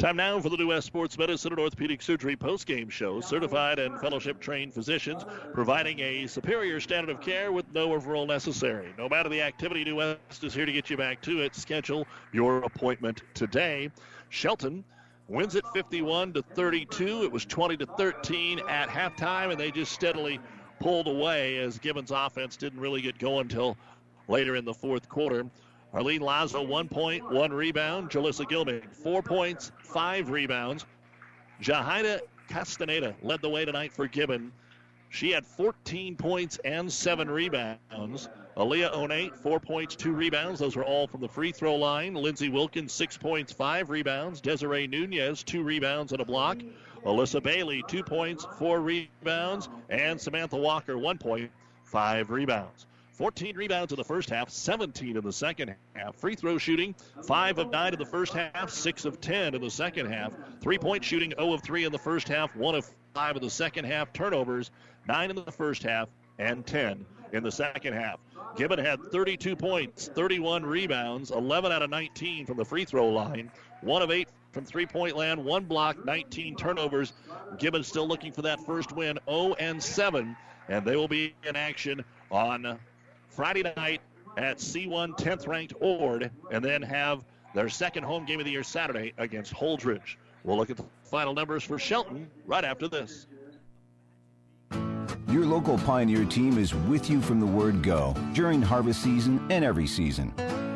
Time now for the New West Sports Medicine and Orthopedic Surgery post-game show. Certified and fellowship-trained physicians providing a superior standard of care with no referral necessary. No matter the activity, New West is here to get you back to it. Schedule your appointment today. Shelton wins it 51 to 32. It was 20 to 13 at halftime, and they just steadily pulled away as Gibbons' offense didn't really get going until later in the fourth quarter. Arlene Lazo, one point, one rebound. Jalissa Gilming, four points, five rebounds. Jahida Castaneda led the way tonight for Gibbon. She had 14 points and seven rebounds. Aaliyah Onate, four points, two rebounds. Those were all from the free throw line. Lindsey Wilkins, six points, five rebounds. Desiree Nunez, two rebounds and a block. Alyssa Bailey, two points, four rebounds. And Samantha Walker, one point, five rebounds. 14 rebounds in the first half, 17 in the second half. Free throw shooting, 5 of 9 in the first half, 6 of 10 in the second half. Three point shooting, 0 of 3 in the first half, 1 of 5 in the second half. Turnovers, 9 in the first half, and 10 in the second half. Gibbon had 32 points, 31 rebounds, 11 out of 19 from the free throw line, 1 of 8 from three point land, 1 block, 19 turnovers. Gibbon still looking for that first win, 0 and 7, and they will be in action on Friday night at C1 10th ranked Ord, and then have their second home game of the year Saturday against Holdrege. We'll look at the final numbers for Shelton right after this. Your local Pioneer team is with you from the word go during harvest season and every season.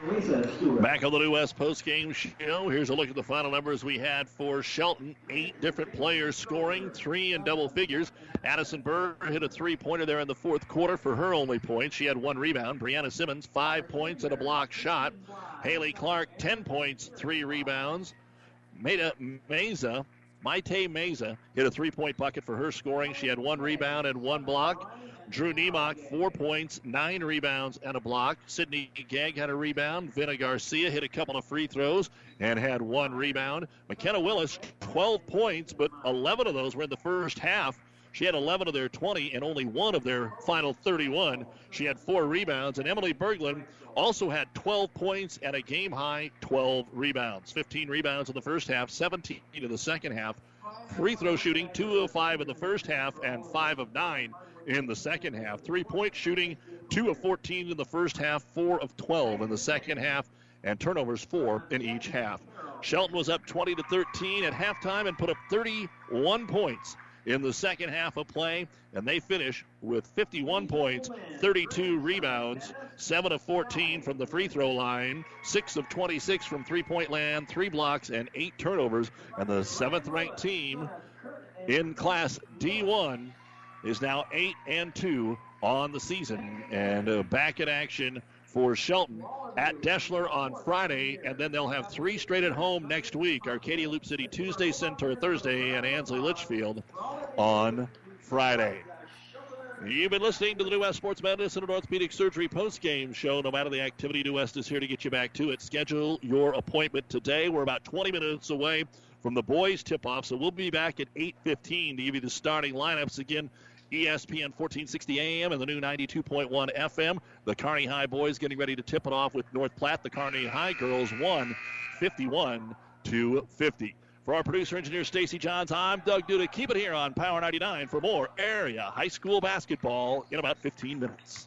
Back on the New West post game show. Here's a look at the final numbers we had for Shelton. Eight different players scoring, three in double figures. Addison Burr hit a three pointer there in the fourth quarter for her only point. She had one rebound. Brianna Simmons, five points and a block shot. Haley Clark, 10 points, three rebounds. Maida Meza, Maite Meza, hit a three point bucket for her scoring. She had one rebound and one block. Drew Niemock, four points, nine rebounds, and a block. Sydney Gegg had a rebound. Vina Garcia hit a couple of free throws and had one rebound. McKenna Willis, 12 points, but 11 of those were in the first half. She had 11 of their 20 and only one of their final 31. She had four rebounds. And Emily Berglund also had 12 points and a game high 12 rebounds. 15 rebounds in the first half, 17 in the second half. Free throw shooting, 2 of 5 in the first half and 5 of 9 in the second half. Three point shooting, 2 of 14 in the first half, 4 of 12 in the second half, and turnovers 4 in each half. Shelton was up 20 to 13 at halftime and put up 31 points in the second half of play, and they finish with 51 points, 32 rebounds, 7 of 14 from the free throw line, 6 of 26 from three point land, 3 blocks, and 8 turnovers. And the seventh ranked team in Class D1 is now 8 and 2 on the season. And uh, back in action for Shelton at Deshler on Friday, and then they'll have three straight at home next week. Arcadia Loop City Tuesday, Center Thursday, and Ansley Litchfield on Friday. You've been listening to the New West Sports Medicine and Orthopedic Surgery post-game show. No matter the activity, New West is here to get you back to it. Schedule your appointment today. We're about 20 minutes away from the boys' tip-off, so we'll be back at 8:15 to give you the starting lineups again. ESPN 1460 AM and the new 92.1 FM. The Kearney High boys getting ready to tip it off with North Platte. The Kearney High girls won 51 to 50. For our producer engineer Stacy Johns, I'm Doug Duda. Keep it here on Power 99 for more area high school basketball in about 15 minutes.